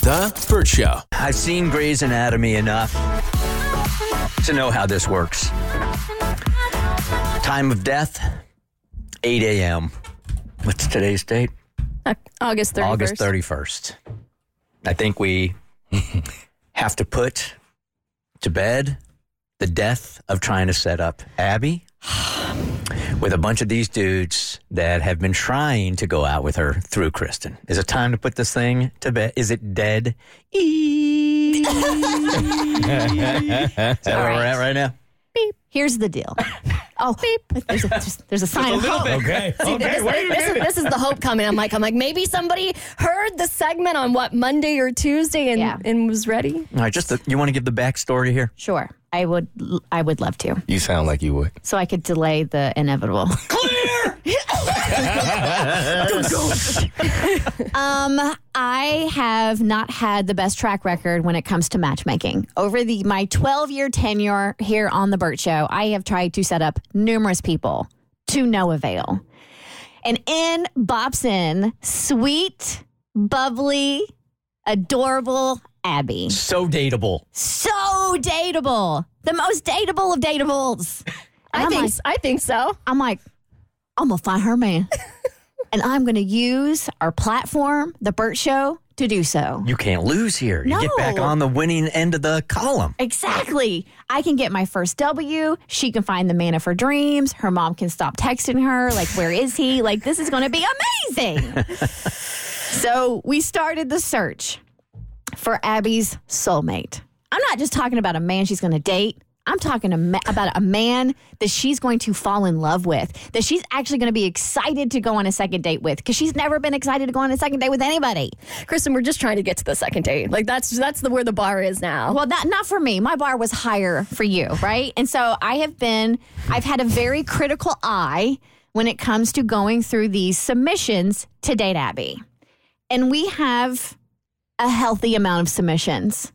The Burt Show. I've seen Grey's Anatomy enough to know how this works. Time of death, 8 a.m. What's today's date? August 31st. August 31st. I think we have to put to bed the death of trying to set up Abby with a bunch of these dudes that have been trying to go out with her through Kristen. Is it time to put this thing to bed? Is it dead? Is that where we're at right now? Beep. Here's the deal. Oh, beep. There's a, there's, there's a sign of hope. Okay. See, Okay. this, Wait a this is, minute. this is the hope coming. I'm like, I'm like, maybe somebody heard the segment on what Monday or Tuesday and, Yeah. and was ready. All right, just the, you want to give the backstory here? Sure. I would I would love to. You sound like you would. So I could delay the inevitable. Clear. um I have not had the best track record when it comes to matchmaking. Over the my 12-year tenure here on the Burt show, I have tried to set up numerous people to no avail. And in bops in sweet, bubbly, adorable Abby. So dateable. So dateable. The most dateable of datables. And I I'm think like, I think so. I'm like, I'm gonna find her man. and I'm gonna use our platform, the Burt Show, to do so. You can't lose here. You get back on the winning end of the column. Exactly. I can get my first W. She can find the man of her dreams. Her mom can stop texting her, like, where is he? Like, this is gonna be amazing. so we started the search for Abby's soulmate. I'm not just talking about a man she's gonna date. I'm talking about a man that she's going to fall in love with, that she's actually going to be excited to go on a second date with, because she's never been excited to go on a second date with anybody. Kristen, we're just trying to get to the second date. Like that's that's the where the bar is now. Well, not not for me. My bar was higher for you, right? And so I have been. I've had a very critical eye when it comes to going through these submissions to date Abby, and we have a healthy amount of submissions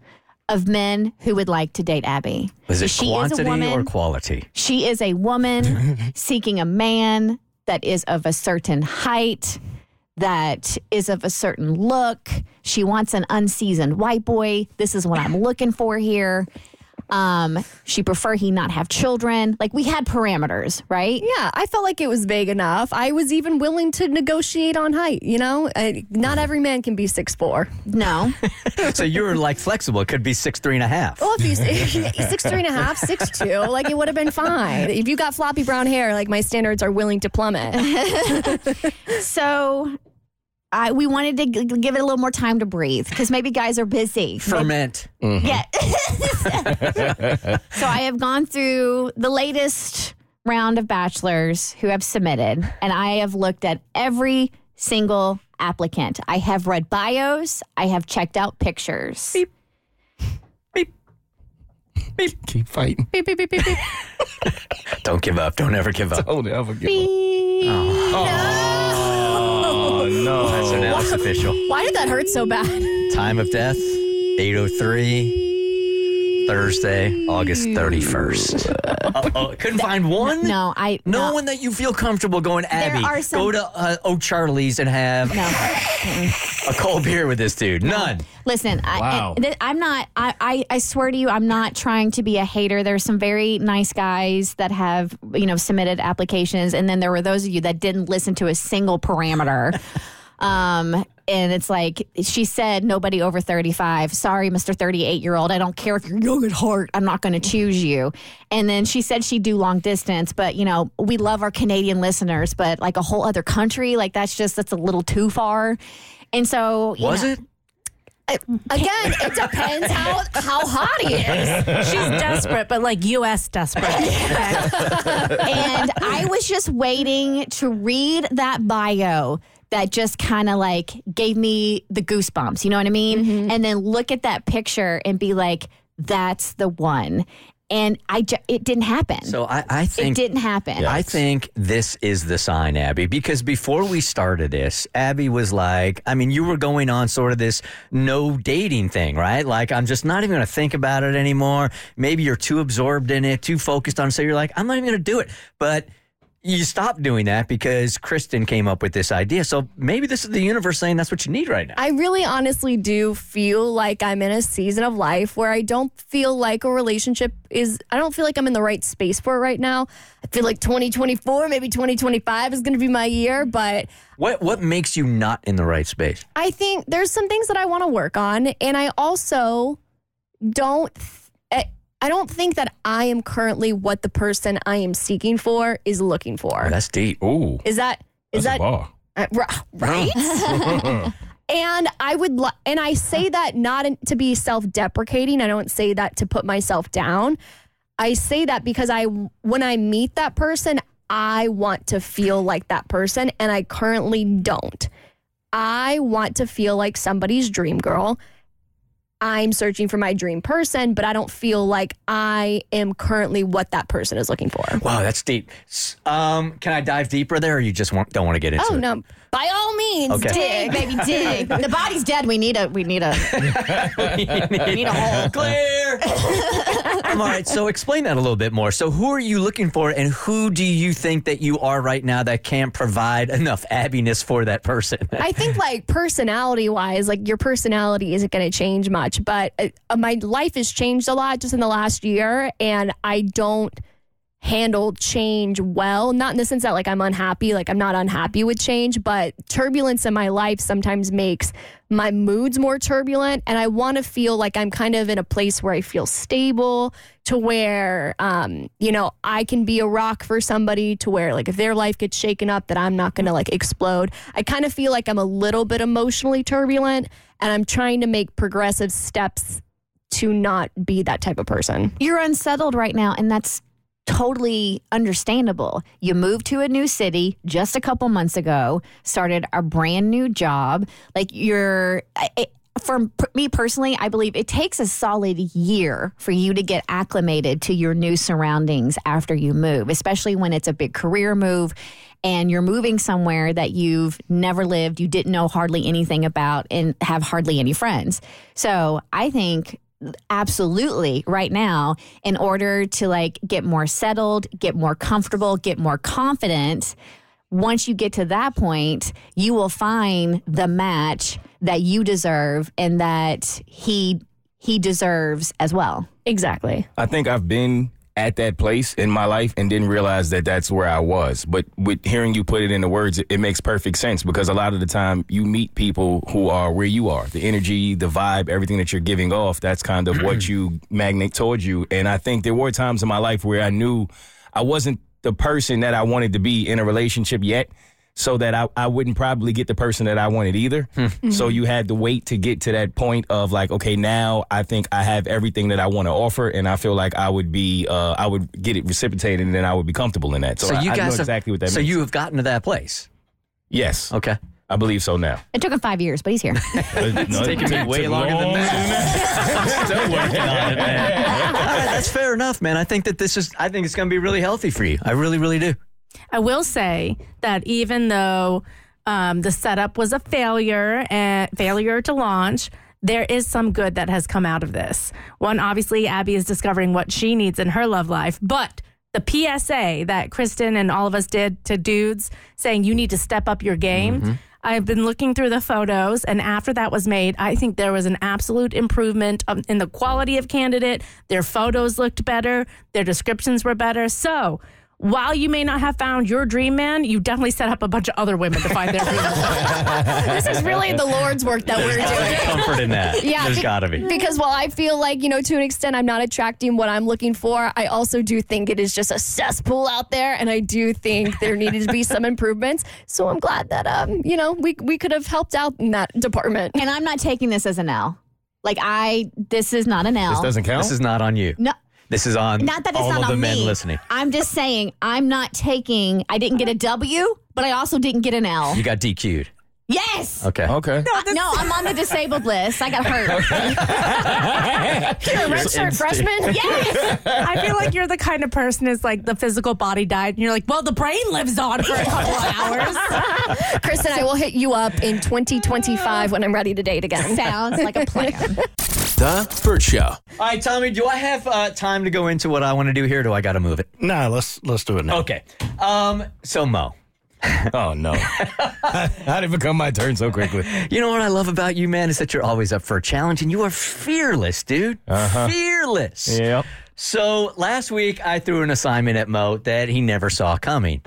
of men who would like to date Abby. Is it she quantity is a woman. or quality? She is a woman seeking a man that is of a certain height, that is of a certain look. She wants an unseasoned white boy. This is what I'm looking for here. Um, she prefer he not have children. Like we had parameters, right? Yeah, I felt like it was vague enough. I was even willing to negotiate on height. You know, uh, not every man can be six four. No. so you were like flexible. It could be six, three and a half. Well, if you six three and a half, six two, like it would have been fine. If you got floppy brown hair, like my standards are willing to plummet. so I, we wanted to g- give it a little more time to breathe because maybe guys are busy. Ferment. Mm-hmm. Yeah. so I have gone through the latest round of bachelors who have submitted, and I have looked at every single applicant. I have read bios, I have checked out pictures. Keep fighting. beep, beep, beep, beep, beep. Don't give up. Don't ever give up. Don't ever give up. Oh, no. So now it's official. Why did that hurt so bad? Time of death, 803, Thursday, August 31st. Uh-oh. Couldn't find one? No, I No, no, one that you feel comfortable going, Abby, are some- go to uh, O'Charlie's and have no. a cold beer with this dude. None. Listen, Wow. I, th- I'm not. I, I I swear to you, I'm not trying to be a hater. There's some very nice guys that have you know submitted applications, and then there were those of you that didn't listen to a single parameter. um, and it's like she said, nobody over 35. Sorry, Mr. 38 year old. I don't care if you're young at heart. I'm not going to choose you. And then she said she'd do long distance, but you know, we love our Canadian listeners, but like a whole other country, like that's just, that's a little too far. And so, you Was know, it? Again, it depends how how hot he is. She's desperate, but like U.S. desperate. and I was just waiting to read that bio that just kind of like gave me the goosebumps. You know what I mean? Mm-hmm. And then look at that picture and be like, that's the one. And I, ju- it didn't happen. So I, I think it didn't happen. I think this is the sign, Abby, because before we started this, Abby was like, I mean, you were going on sort of this no dating thing, right? Like, I'm just not even going to think about it anymore. Maybe you're too absorbed in it, too focused on it. So you're like, I'm not even going to do it. But you stopped doing that because Kristen came up with this idea. So maybe this is the universe saying that's what you need right now. I really honestly do feel like I'm in a season of life where I don't feel like a relationship is, I don't feel like I'm in the right space for it right now. I feel like 2024, maybe 2025 is going to be my year, but What what makes you not in the right space? I think there's some things that I want to work on. And I also don't, I- don't think that I am currently what the person I am seeking for is looking for. Oh, that's deep. Ooh, Is that, is that's that. Uh, ri- right? and I would, li- and I say that not in, to be self-deprecating. I don't say that to put myself down. I say that because I, when I meet that person, I want to feel like that person, and I currently don't. I want to feel like somebody's dream girl. I'm searching for my dream person, but I don't feel like I am currently what that person is looking for. Wow, that's deep. Um, can I dive deeper there, or you just want, don't want to get into Oh it? no! By all means, Okay. dig, baby, dig. the body's dead. We need a, we need a, we need a hole. Clear. all right, so explain that a little bit more. So, who are you looking for, and who do you think that you are right now that can't provide enough abbiness for that person? I think like personality wise, like your personality isn't going to change much, but uh, my life has changed a lot just in the last year, and I don't handle change well. Not in the sense that like I'm unhappy, like I'm not unhappy with change, but turbulence in my life sometimes makes my moods more turbulent, and I want to feel like I'm kind of in a place where I feel stable, to where um, you know I can be a rock for somebody, to where like if their life gets shaken up, that I'm not going to like explode. I kind of feel like I'm a little bit emotionally turbulent, and I'm trying to make progressive steps to not be that type of person. You're unsettled right now, and that's totally understandable. You moved to a new city just a couple months ago, started a brand new job. Like you're. I- I- for me personally, I believe it takes a solid year for you to get acclimated to your new surroundings after you move, especially when it's a big career move and you're moving somewhere that you've never lived, you didn't know hardly anything about, and have hardly any friends. So I think absolutely right now in order to like get more settled get more comfortable get more confident once you get to that point you will find the match that you deserve and that he he deserves as well Exactly. I think I've been at that place in my life and didn't realize that that's where I was. But with hearing you put it into words, it, it makes perfect sense because a lot of the time you meet people who are where you are. The energy, the vibe, everything that you're giving off, that's kind of what you magnet towards you. And I think there were times in my life where I knew I wasn't the person that I wanted to be in a relationship yet. So that I, I wouldn't probably get the person that I wanted either. So you had to wait to get to that point of like, okay, now I think I have everything that I want to offer, and I feel like I would be, uh, I would get it reciprocated, and then I would be comfortable in that. So, So you I guys know have, exactly what that So means. you have gotten to that place. yes, Okay. I believe so now. it took him five years but he's here it's taking me way longer than that. Still working on it, man. All right, that's fair enough, man. I think that this is. I think it's going to be really healthy for you. I really, really do. I will say that even though um, the setup was a failure and failure to launch, there is some good that has come out of this. One, obviously, Abby is discovering what she needs in her love life, but the PSA that Kristen and all of us did to dudes saying you need to step up your game. I've been looking through the photos, and after that was made, I think there was an absolute improvement um, in the quality of candidate. Their photos looked better, their descriptions were better. So, while you may not have found your dream man, you definitely set up a bunch of other women to find their dream man. this is really the Lord's work that we're doing. Comfort in that. Yeah, There's be- got to be. Because while I feel like, you know, to an extent I'm not attracting what I'm looking for, I also do think it is just a cesspool out there. And I do think there needed to be some improvements. So I'm glad that, um, you know, we, we could have helped out in that department. And I'm not taking this as an L. Like I, this is not an L. This doesn't count. This is not on you. no. This is on Not that it's all not of the on men me. listening. I'm just saying I'm not taking. I didn't get a W, but I also didn't get an L. You got DQ'd. Yes. Okay. okay. Uh, no, I'm on the disabled list. I got hurt. You're a redshirt freshman? yes. I feel like you're the kind of person is like the physical body died, and you're like, well, the brain lives on for a couple of hours. Chris and I will hit you up in 2025 when I'm ready to date again. Sounds like a plan. The Burt Show. All right, Tommy, do I have uh, time to go into what I want to do here? Or do I got to move it? Nah, let's let's do it now. Okay. Um. So Mo, Oh no! How did it become my turn so quickly? you know what I love about you, man, is that you're always up for a challenge and you are fearless, dude. Fearless. Yep. So last week I threw an assignment at Mo that he never saw coming.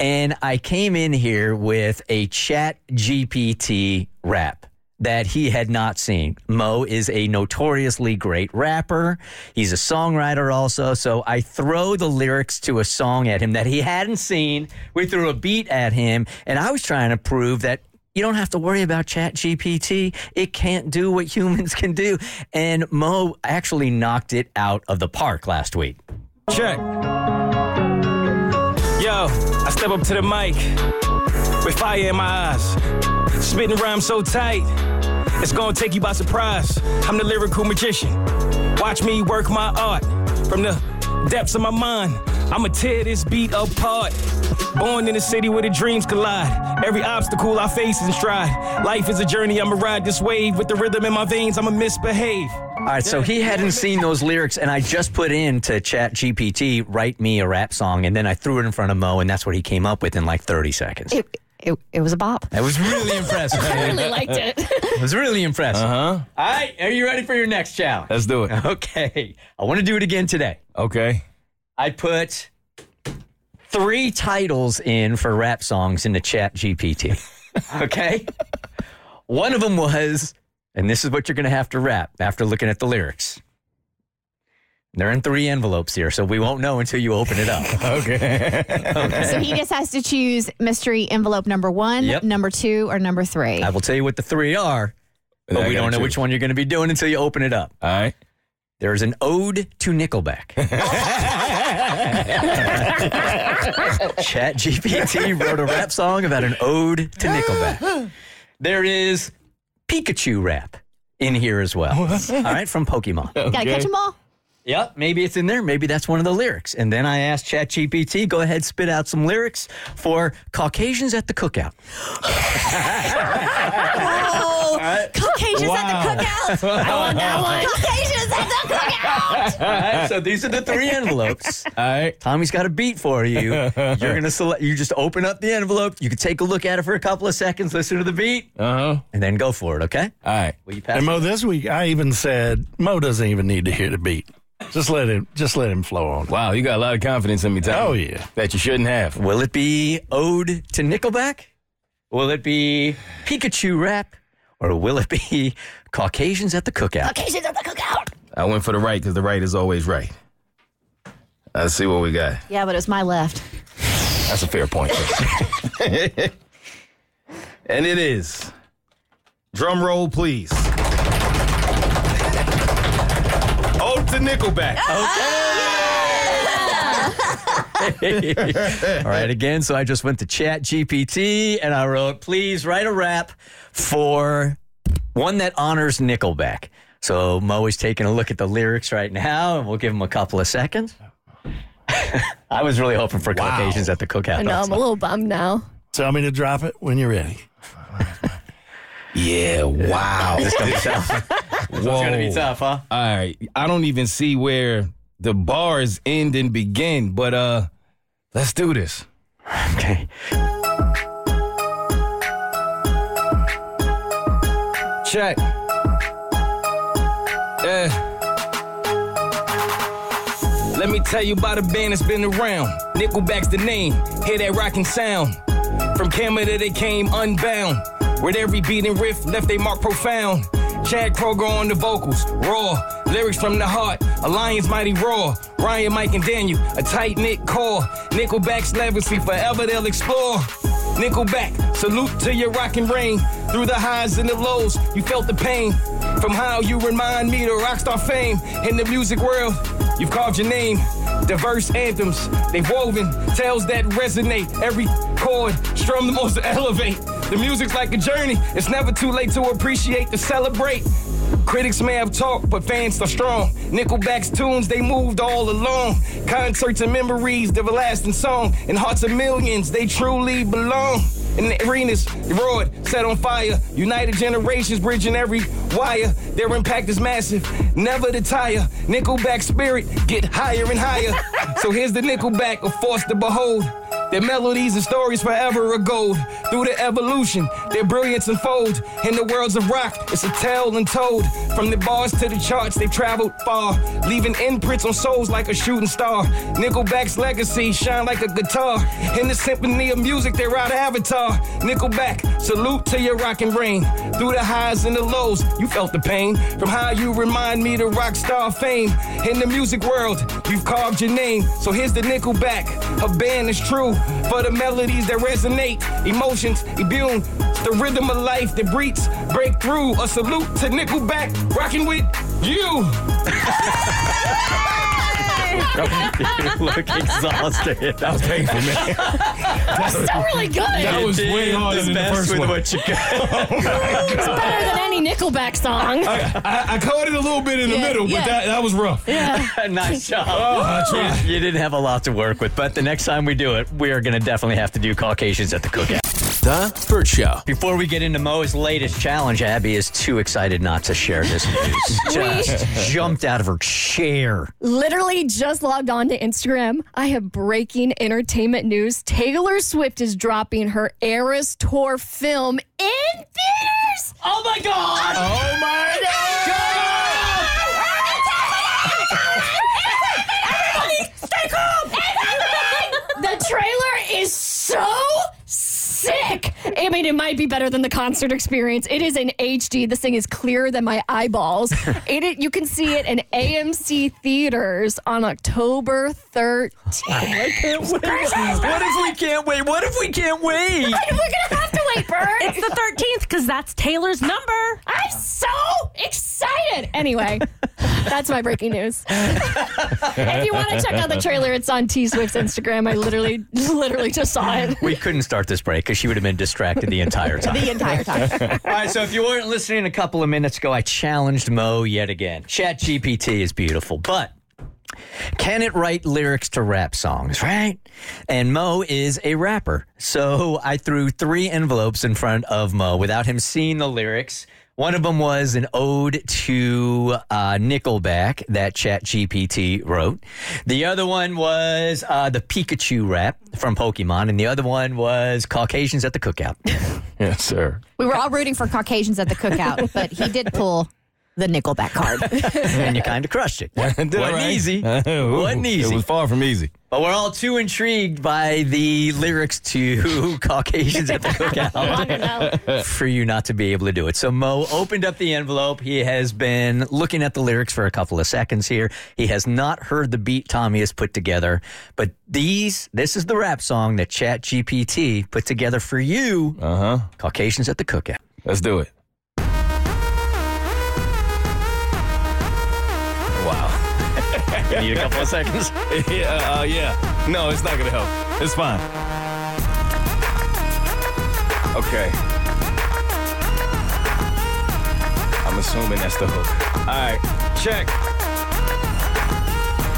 And I came in here with a chat GPT rap that he had not seen. Mo is a notoriously great rapper. He's a songwriter also. So I throw the lyrics to a song at him that he hadn't seen. We threw a beat at him and I was trying to prove that you don't have to worry about Chat GPT. It can't do what humans can do. And Mo actually knocked it out of the park last week. Check. I step up to the mic with fire in my eyes, spitting rhymes so tight, it's gonna take you by surprise. I'm the lyrical magician. Watch me work my art from the depths of my mind. I'ma tear this beat apart. Born in a city where the dreams collide. Every obstacle I face in stride. Life is a journey. I'ma ride this wave with the rhythm in my veins. I'ma misbehave. All right, so he hadn't seen those lyrics, and I just put in to Chat GPT, write me a rap song, and then I threw it in front of Mo, and that's what he came up with in like 30 seconds. It, it, it was a bop. That was really impressive. I really liked it. It was really impressive. Uh huh. All right, are you ready for your next challenge? Let's do it. Okay, I want to do it again today. Okay. I put three titles in for rap songs in the Chat GPT. Okay, one of them was, and this is what you're going to have to rap after looking at the lyrics. They're in three envelopes here, so we won't know until you open it up. Okay. So he just has to choose mystery envelope number one, Yep. number two, or number three. I will tell you what the three are, but I we don't know you. which one you're going to be doing until you open it up. All right. There's an ode to Nickelback. Chat GPT wrote a rap song about an ode to Nickelback. There is Pikachu rap in here as well. All right, from Pokemon. Gotta catch them all. Yep, maybe it's in there. Maybe that's one of the lyrics. And then I asked ChatGPT, go ahead, spit out some lyrics for Caucasians at the cookout. Caucasians at the cookout. I want that one. Caucasians at the cookout. All right, so these are the three envelopes. All right. Tommy's got a beat for you. You're gonna select. You just open up the envelope. You can take a look at it for a couple of seconds, listen to the beat, Uh huh. and then go for it. Okay? All right. Will you pass? And it? Mo, this week I even said Mo doesn't even need to hear the beat. Just let him, just let him flow on. Wow, you got a lot of confidence in me, Tom. Oh yeah. That you shouldn't have. Will it be ode to Nickelback? Will it be Pikachu rap? Or will it be Caucasians at the cookout? Caucasians at the cookout. I went for the right because the right is always right. Let's see what we got. Yeah, but it was my left. That's a fair point. and it is. Drum roll, please. Ode to Nickelback. Oh, All right, again, so I just went to Chat GPT and I wrote, please write a rap for one that honors Nickelback. So Mo is taking a look at the lyrics right now, and we'll give him a couple of seconds. I was really hoping for Caucasians at the cookout. I know, I'm a little bummed now. Tell me to drop it when you're ready. Yeah, wow. It's gonna be tough. Whoa. It's gonna be tough, huh? All right. I don't even see where the bars end and begin, but uh let's do this. Okay. Check. Eh. Let me tell you about a band that's been around. Nickelback's the name. Hear that rockin' sound. From Canada they came unbound. With every beat and riff left they mark profound. Chad Kroeger on the vocals, raw. Lyrics from the heart, a lion's mighty roar. Ryan, Mike, and Daniel, a tight knit core. Nickelback's legacy forever they'll explore. Nickelback, salute to your rockin' reign. Through the highs and the lows, you felt the pain. From how you remind me to rockstar fame in the music world. You've carved your name. Diverse anthems, they've woven tales that resonate. Every chord strum the most to elevate. The music's like a journey. It's never too late to appreciate, to celebrate. Critics may have talked, but fans are strong. Nickelback's tunes, they moved all along. Concerts and memories, the everlasting song. In hearts of millions, they truly belong. In the arenas, roared, set on fire. United generations bridging every wire. Their impact is massive, never to tire. Nickelback spirit get higher and higher. so here's the Nickelback, a force to behold. Their melodies and stories forever are gold. Through the evolution, their brilliance unfold. In the worlds of rock, it's a tale untold. From the bars to the charts, they've traveled far, leaving imprints on souls like a shooting star. Nickelback's legacy shine like a guitar. In the symphony of music, they're our avatar. Nickelback, salute to your rock and reign. Through the highs and the lows, you felt the pain. From how you remind me to rock star fame. In the music world, you've carved your name. So here's the Nickelback, a band that's true. For the melodies that resonate, emotions immune. The rhythm of life that break through. A salute to Nickelback, rocking with you. you look exhausted. That was painful, man. That's still really good. That was way harder than the first one. what you got. Oh, it's better than any Nickelback song. I, I, I caught it a little bit in the Yeah, middle, but yeah. that, that was rough. nice job. Oh, I tried. You didn't have a lot to work with, but the next time we do it, we are going to definitely have to do Caucasians at the cookout. The Burt Show. Before we get into Mo's latest challenge, Abby is too excited not to share this news. Just jumped out of her chair. Literally just logged on to Instagram. I have breaking entertainment news. Taylor Swift is dropping her Eras Tour film in theaters. Oh my God! Oh my God! Oh Everybody, stay calm! The trailer is so sick. I mean, it might be better than the concert experience. It is in HD. This thing is clearer than my eyeballs. it, it- you can see it in AMC theaters on October 13th. I can't wait. What if we can't wait? What if we can't wait? We're gonna have to wait, It's the 13th because that's Taylor's number. I'm so excited. Anyway, that's my breaking news. if you want to check out the trailer, it's on T Swift's Instagram. I literally, literally just saw it. We couldn't start this break because she would have been distracted the entire time. the entire time. All right, so if you weren't listening a couple of minutes ago, I challenged Mo yet again. Chat GPT is beautiful, but can it write lyrics to rap songs, right? And Mo is a rapper. So I threw three envelopes in front of Mo without him seeing the lyrics. One of them was an ode to uh, Nickelback that ChatGPT wrote. The other one was uh, the Pikachu rap from Pokemon, and the other one was Caucasians at the Cookout. Yes, sir. We were all rooting for Caucasians at the cookout, but he did pull the Nickelback card. and you kind of crushed it. Did Wasn't right? easy. Ooh, Wasn't easy. It was far from easy. But we're all too intrigued by the lyrics to Caucasians at the cookout for you not to be able to do it. So Mo opened up the envelope. He has been looking at the lyrics for a couple of seconds here. He has not heard the beat Tommy has put together, but these, this is the rap song that Chat GPT put together for you, Uh huh. Caucasians at the cookout. Let's do it. Need a couple of seconds. yeah, uh, yeah. No, it's not gonna help. It's fine. Okay. I'm assuming that's the hook. All right, check.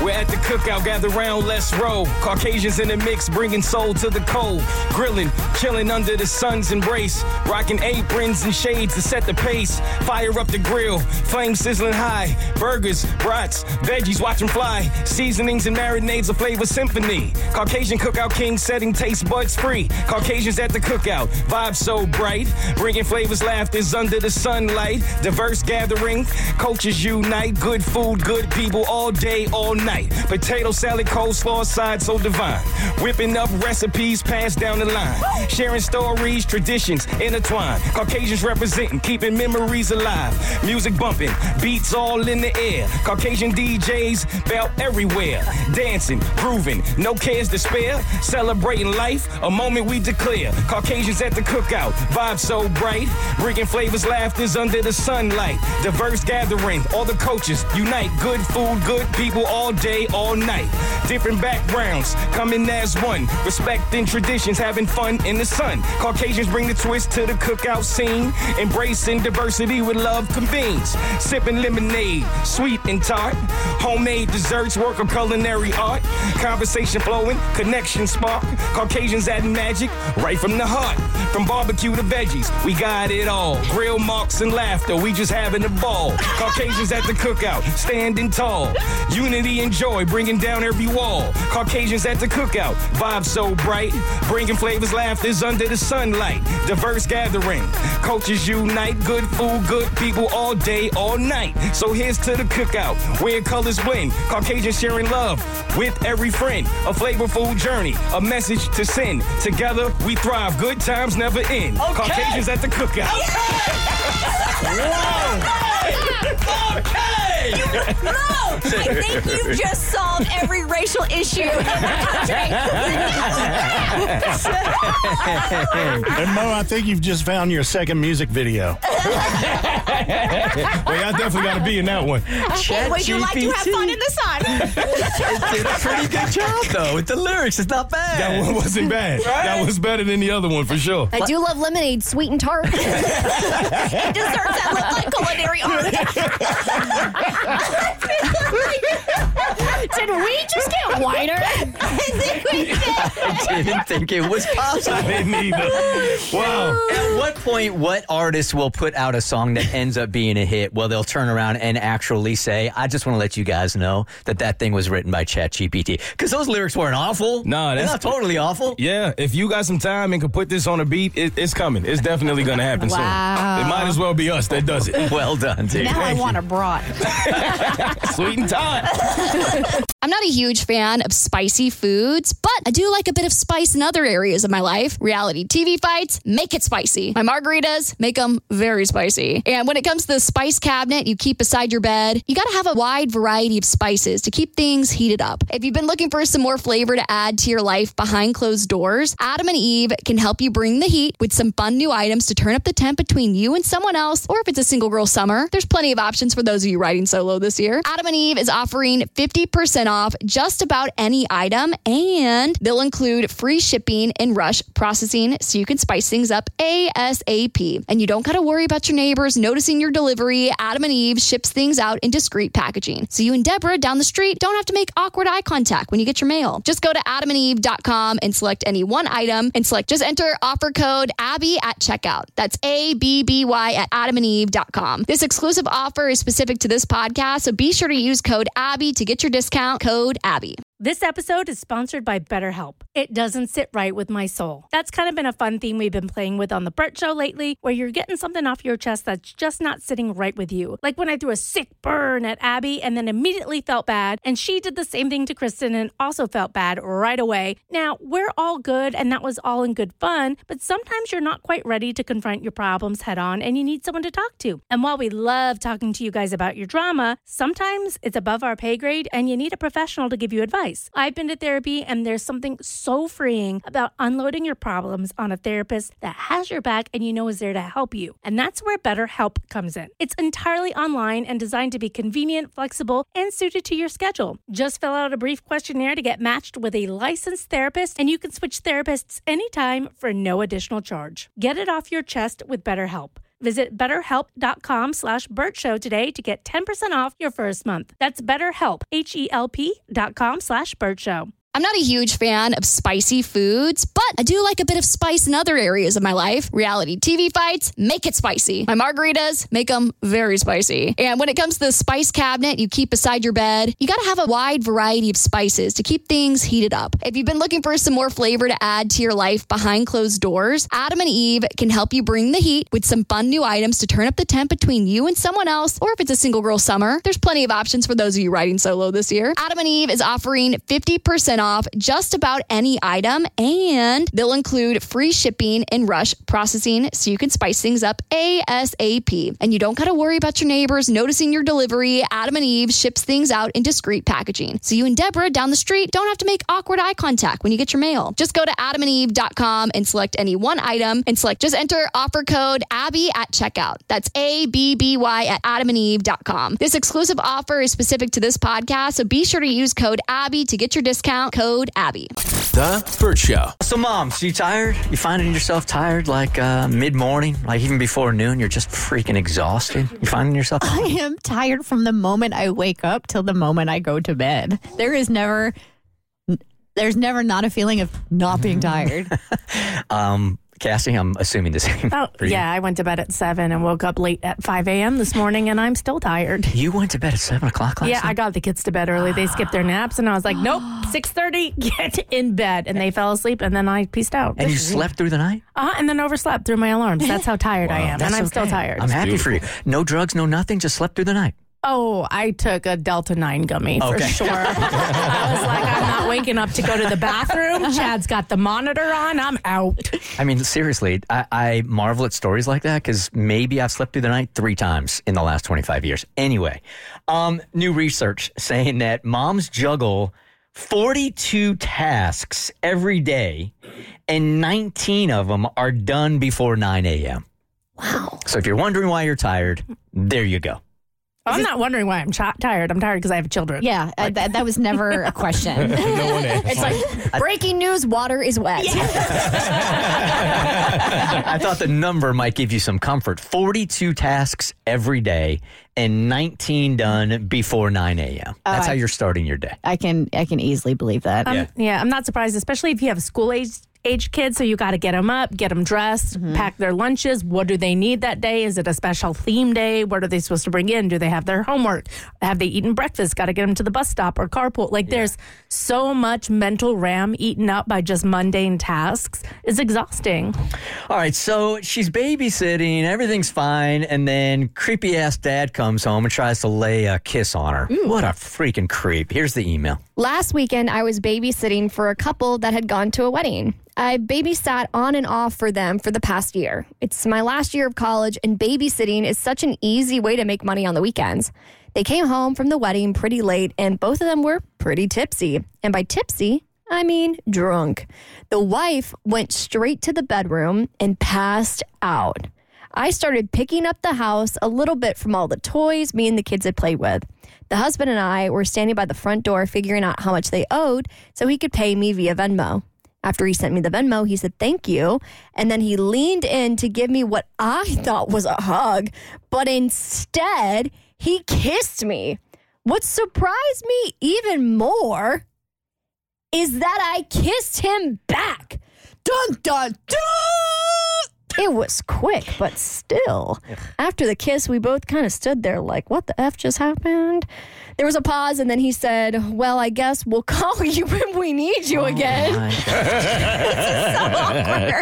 We're at the cookout, gather round, let's roll. Caucasians in the mix, bringing soul to the cold. Grilling, chilling under the sun's embrace. Rocking aprons and shades to set the pace. Fire up the grill, flame sizzling high. Burgers, brats, veggies, watch 'em fly. Seasonings and marinades, a flavor symphony. Caucasian cookout king setting taste buds free. Caucasians at the cookout, vibe so bright. Bringing flavors, laughters under the sunlight. Diverse gathering, cultures unite. Good food, good people all day, all night. night. Potato salad, coleslaw, side so divine. Whipping up recipes passed down the line. Sharing stories, traditions intertwined. Caucasians representing, keeping memories alive. Music bumping, beats all in the air. Caucasian DJs belt everywhere. Dancing, grooving, no cares to spare. Celebrating life, a moment we declare. Caucasians at the cookout, vibe so bright. Bringing flavors, laughters under the sunlight. Diverse gathering, all the coaches unite. Good food, good people all day, all night. Different backgrounds, coming as one. Respecting traditions, having fun in the sun. Caucasians bring the twist to the cookout scene. Embracing diversity with love convenes. Sipping lemonade, sweet and tart. Homemade desserts, work of culinary art. Conversation flowing, connection spark. Caucasians adding magic right from the heart. From barbecue to veggies, we got it all. Grill marks and laughter, we just having a ball. Caucasians at the cookout, standing tall. Unity and joy, bringing down every wall. Caucasians at the cookout, vibe so bright. Bringing flavors, laughters under the sunlight. Diverse gathering, cultures unite. Good food, good people all day, all night. So here's to the cookout, where colors win. Caucasians sharing love with every friend. A flavorful journey, a message to send. Together we thrive, good times never end. Caucasians at the cookout. I think you've just solved every racial issue in the country. And Mo, I think you've just found your second music video. Well, I definitely got to be in that one. Would you like to have fun in the sun? did a pretty good job though with the lyrics. It's not bad. That one wasn't bad. That was better than the other one for sure. I do love lemonade, sweet and tart. Desserts that look like culinary art. Did we just get whiter? I didn't think it was I possible. didn't either. Wow. At what point, what artist will put out a song that ends up being a hit? Well, they'll turn around and actually say, I just want to let you guys know that that thing was written by ChatGPT. Because those lyrics weren't awful. No, They're that's- not totally awful. Yeah, if you got some time and can put this on a beat, it, it's coming. It's definitely going to happen Wow. soon. It might as well be us that does it. Well done, dude. Now I want a brat. Sweet and tart. I'm not a huge fan of spicy foods, but I do like a bit of spice in other areas of my life. Reality TV fights, make it spicy. My margaritas, make them very spicy. And when it comes to the spice cabinet you keep beside your bed, you gotta have a wide variety of spices to keep things heated up. If you've been looking for some more flavor to add to your life behind closed doors, Adam and Eve can help you bring the heat with some fun new items to turn up the temp between you and someone else, or if it's a single girl summer, there's plenty of options for those of you riding solo this year. Adam and Eve is offering 50% off just about any item, and they'll include free shipping and rush processing so you can spice things up ASAP. And you don't got to worry about your neighbors noticing your delivery. Adam and Eve ships things out in discreet packaging. So you and Deborah down the street don't have to make awkward eye contact when you get your mail. Just go to adamandeve.com and select any one item and select just enter offer code Abby at checkout. That's A B B Y at adamandeve.com. This exclusive offer is specific to this podcast, so be sure to use code Abby to get your discount. Code Abby. This episode is sponsored by BetterHelp. It doesn't sit right with my soul. That's kind of been a fun theme we've been playing with on the Burt Show lately, where you're getting something off your chest that's just not sitting right with you. Like when I threw a sick burn at Abby and then immediately felt bad, and she did the same thing to Kristen and also felt bad right away. Now, we're all good and that was all in good fun, but sometimes you're not quite ready to confront your problems head on and you need someone to talk to. And while we love talking to you guys about your drama, sometimes it's above our pay grade and you need a professional to give you advice. I've been to therapy and there's something so freeing about unloading your problems on a therapist that has your back and you know is there to help you. And that's where BetterHelp comes in. It's entirely online and designed to be convenient, flexible, and suited to your schedule. Just fill out a brief questionnaire to get matched with a licensed therapist and you can switch therapists anytime for no additional charge. Get it off your chest with BetterHelp. Visit betterhelp.com slash Burt Show today to get 10% off your first month. That's betterhelp, H-E-L-P dot com slash Burt Show. I'm not a huge fan of spicy foods, but I do like a bit of spice in other areas of my life. Reality TV fights make it spicy. My margaritas make them very spicy. And when it comes to the spice cabinet you keep beside your bed, you got to have a wide variety of spices to keep things heated up. If you've been looking for some more flavor to add to your life behind closed doors, Adam and Eve can help you bring the heat with some fun new items to turn up the temp between you and someone else, or if it's a single girl summer, there's plenty of options for those of you riding solo this year. Adam and Eve is offering 50% off just about any item, and they'll include free shipping and rush processing so you can spice things up ASAP. And you don't got to worry about your neighbors noticing your delivery. Adam and Eve ships things out in discreet packaging. So you and Deborah down the street don't have to make awkward eye contact when you get your mail. Just go to adamandeve.com and select any one item and select just enter offer code Abby at checkout. That's A B B Y at adamandeve.com. This exclusive offer is specific to this podcast, so be sure to use code Abby to get your discount. Code Abby. The Burt Show. So, moms, you tired? You finding yourself tired like uh, mid morning, like even before noon? You're just freaking exhausted. You finding yourself? I am tired from the moment I wake up till the moment I go to bed. There is never there's never not a feeling of not being tired. Um, Cassie, I'm assuming the same. Oh, yeah. I went to bed at 7 and woke up late at 5 a.m. this morning, and I'm still tired. You went to bed at seven o'clock last night. Yeah, I got the kids to bed early. They skipped their naps, and I was like, nope, 6.30, get in bed. And they fell asleep, and then I pieced out. and you slept through the night. Uh-huh, and then overslept through my alarms. That's how tired I am, That's and I'm still okay. tired. I'm happy for you. No drugs, no nothing. Just slept through the night. Oh, I took a Delta 9 gummy for Okay. sure. I was like, I'm not waking up to go to the bathroom. Chad's got the monitor on. I'm out. I mean, seriously, I, I marvel at stories like that because maybe I've slept through the night three times in the last 25 years. Anyway, um, new research saying that moms juggle 42 tasks every day, and 19 of them are done before 9 a.m. Wow. So if you're wondering why you're tired, there you go. I'm not wondering why I'm ch- tired. I'm tired because I have children. yeah, uh, that, that was never a question. no one asked. It's like breaking news: water is wet. I thought the number might give you some comfort. 42 tasks every day and 19 done before 9 a.m. That's how you're starting your day. I can I can easily believe that. Um, yeah. I'm not surprised, especially if you have school age age kids. So you got to get them up, get them dressed, mm-hmm. pack their lunches. What do they need that day? Is it a special theme day? What are they supposed to bring in? Do they have their homework? Have they eaten breakfast? Got to get them to the bus stop or carpool. Like there's so much mental RAM eaten up by just mundane tasks. It's exhausting. All right, so she's babysitting, everything's fine, and then creepy ass dad comes home and tries to lay a kiss on her. What a freaking creep. Here's the email. Last weekend, I was babysitting for a couple that had gone to a wedding. I babysat on and off for them for the past year. It's my last year of college, and babysitting is such an easy way to make money on the weekends. They came home from the wedding pretty late, and both of them were pretty tipsy. And by tipsy, I mean drunk. The wife went straight to the bedroom and passed out. I started picking up the house a little bit from all the toys me and the kids had played with. The husband and I were standing by the front door figuring out how much they owed so he could pay me via Venmo. After he sent me the Venmo, he said thank you. And then he leaned in to give me what I thought was a hug, but instead, he kissed me. What surprised me even more is that I kissed him back. Dun dun dun! It was quick, but still. After the kiss, we both kind of stood there like, what the F just happened? There was a pause, and then he said, Well, I guess we'll call you when we need you oh again. My-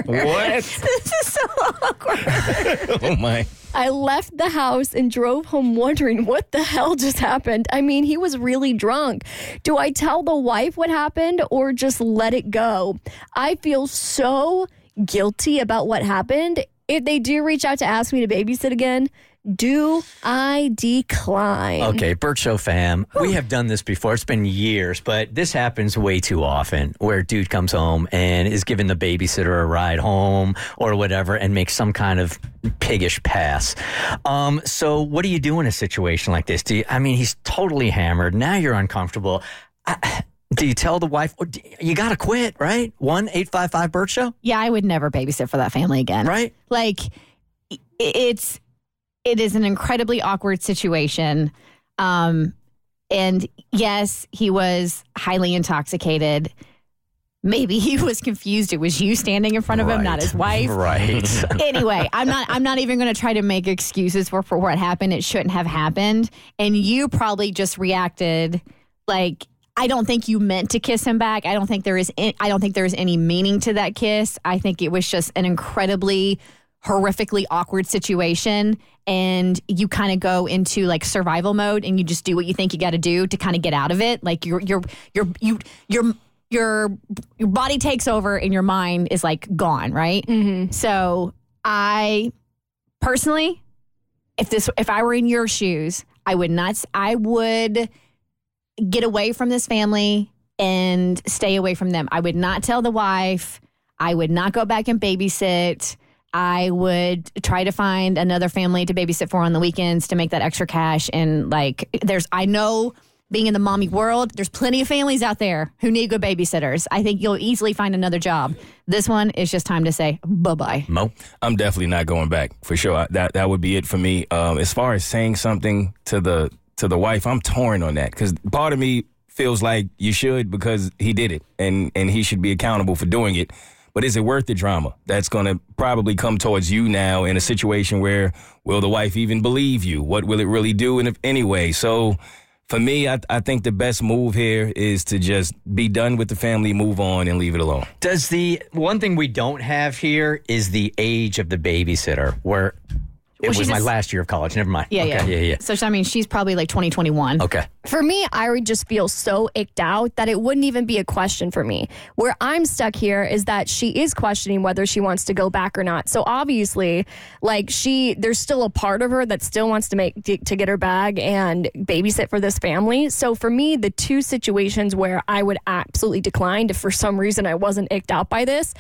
what? This is so awkward. Oh my. I left the house and drove home wondering what the hell just happened. I mean, he was really drunk. Do I tell the wife what happened or just let it go? I feel so guilty about what happened. If they do reach out to ask me to babysit again, do I decline? Okay, Burt Show fam, we have done this before. It's been years, but this happens way too often where dude comes home and is giving the babysitter a ride home or whatever and makes some kind of piggish pass. Um, so, what do you do in a situation like this? Do you, I mean, he's totally hammered. Now you're uncomfortable. I, do you tell the wife, you got to quit, right? 1 855 Burt Show, Yeah, I would never babysit for that family again. right? Like it's it is an incredibly awkward situation. Um And yes, he was highly intoxicated. Maybe he was confused. It was you standing in front of him, not his wife. Right. anyway, I'm not I'm not even going to try to make excuses for for what happened. It shouldn't have happened. And you probably just reacted like I don't think you meant to kiss him back. I don't think there is any, I don't think there is any meaning to that kiss. I think it was just an incredibly horrifically awkward situation and you kind of go into like survival mode and you just do what you think you got to do to kind of get out of it. Like your your your you your your your body takes over and your mind is like gone, right? Mm-hmm. So I personally, if this if I were in your shoes, I would not i would get away from this family and stay away from them. I would not tell the wife. I would not go back and babysit. I would try to find another family to babysit for on the weekends to make that extra cash. And like, there's, I know being in the mommy world, there's plenty of families out there who need good babysitters. I think you'll easily find another job. This one is just time to say bye bye. Mo. I'm definitely not going back for sure. I- That that would be it for me. Um, as far as saying something to the to the wife, I'm torn on that because part of me feels like you should because he did it and and he should be accountable for doing it. But is it worth the drama that's going to probably come towards you now in a situation where will the wife even believe you? What will it really do? And if anyway, so for me, I, I think the best move here is to just be done with the family, move on, and leave it alone. Does the one thing we don't have here is the age of the babysitter, where it Well, was she's my last year of college. Never mind. Yeah, okay. yeah, yeah, yeah. So I mean, she's probably like 2021. Okay. For me, I would just feel so icked out that it wouldn't even be a question for me. Where I'm stuck here is that she is questioning whether she wants to go back or not. So obviously, like she, there's still a part of her that still wants to make to, to get her bag and babysit for this family. So for me, the two situations where I would absolutely decline if for some reason I wasn't icked out by this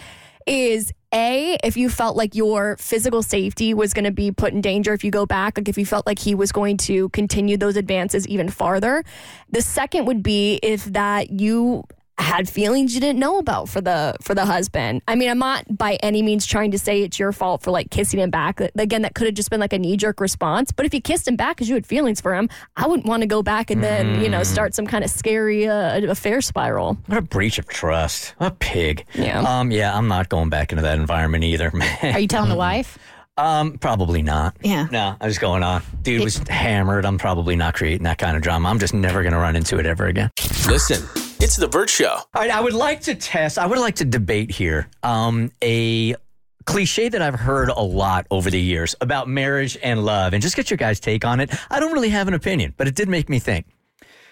is a if you felt like your physical safety was going to be put in danger if you go back like if you felt like he was going to continue those advances even farther. The second would be if that you had feelings you didn't know about for the for the husband i mean i'm not by any means trying to say it's your fault for like kissing him back again that could have just been like a knee-jerk response but if you kissed him back because you had feelings for him i wouldn't want to go back and then you know start some kind of scary uh, affair spiral What a breach of trust. What a pig. Yeah. Um. Yeah. I'm not going back into that environment either, man. Are you telling the wife? Um. Probably not. Yeah. No. I was going on. Dude was hammered. I'm probably not creating that kind of drama. I'm just never gonna run into it ever again. Listen, it's The Bert Show. All right, I would like to test, I would like to debate here um, a cliche that I've heard a lot over the years about marriage and love and just get your guys' take on it. I don't really have an opinion, but it did make me think.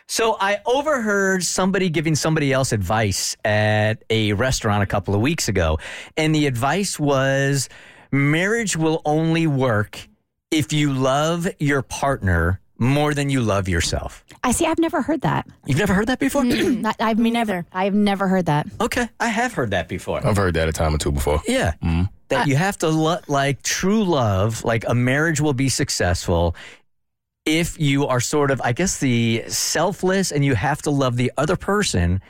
So I overheard somebody giving somebody else advice at a restaurant a couple of weeks ago, and the advice was marriage will only work if you love your partner more than you love yourself. I see. I've never heard that. You've never heard that before? I, I've Me never. I've never heard that. Okay, I have heard that before. I've heard that a time or two before. Yeah. Mm-hmm. That you have to lo- like true love, like a marriage will be successful if you are sort of, I guess, the selfless and you have to love the other person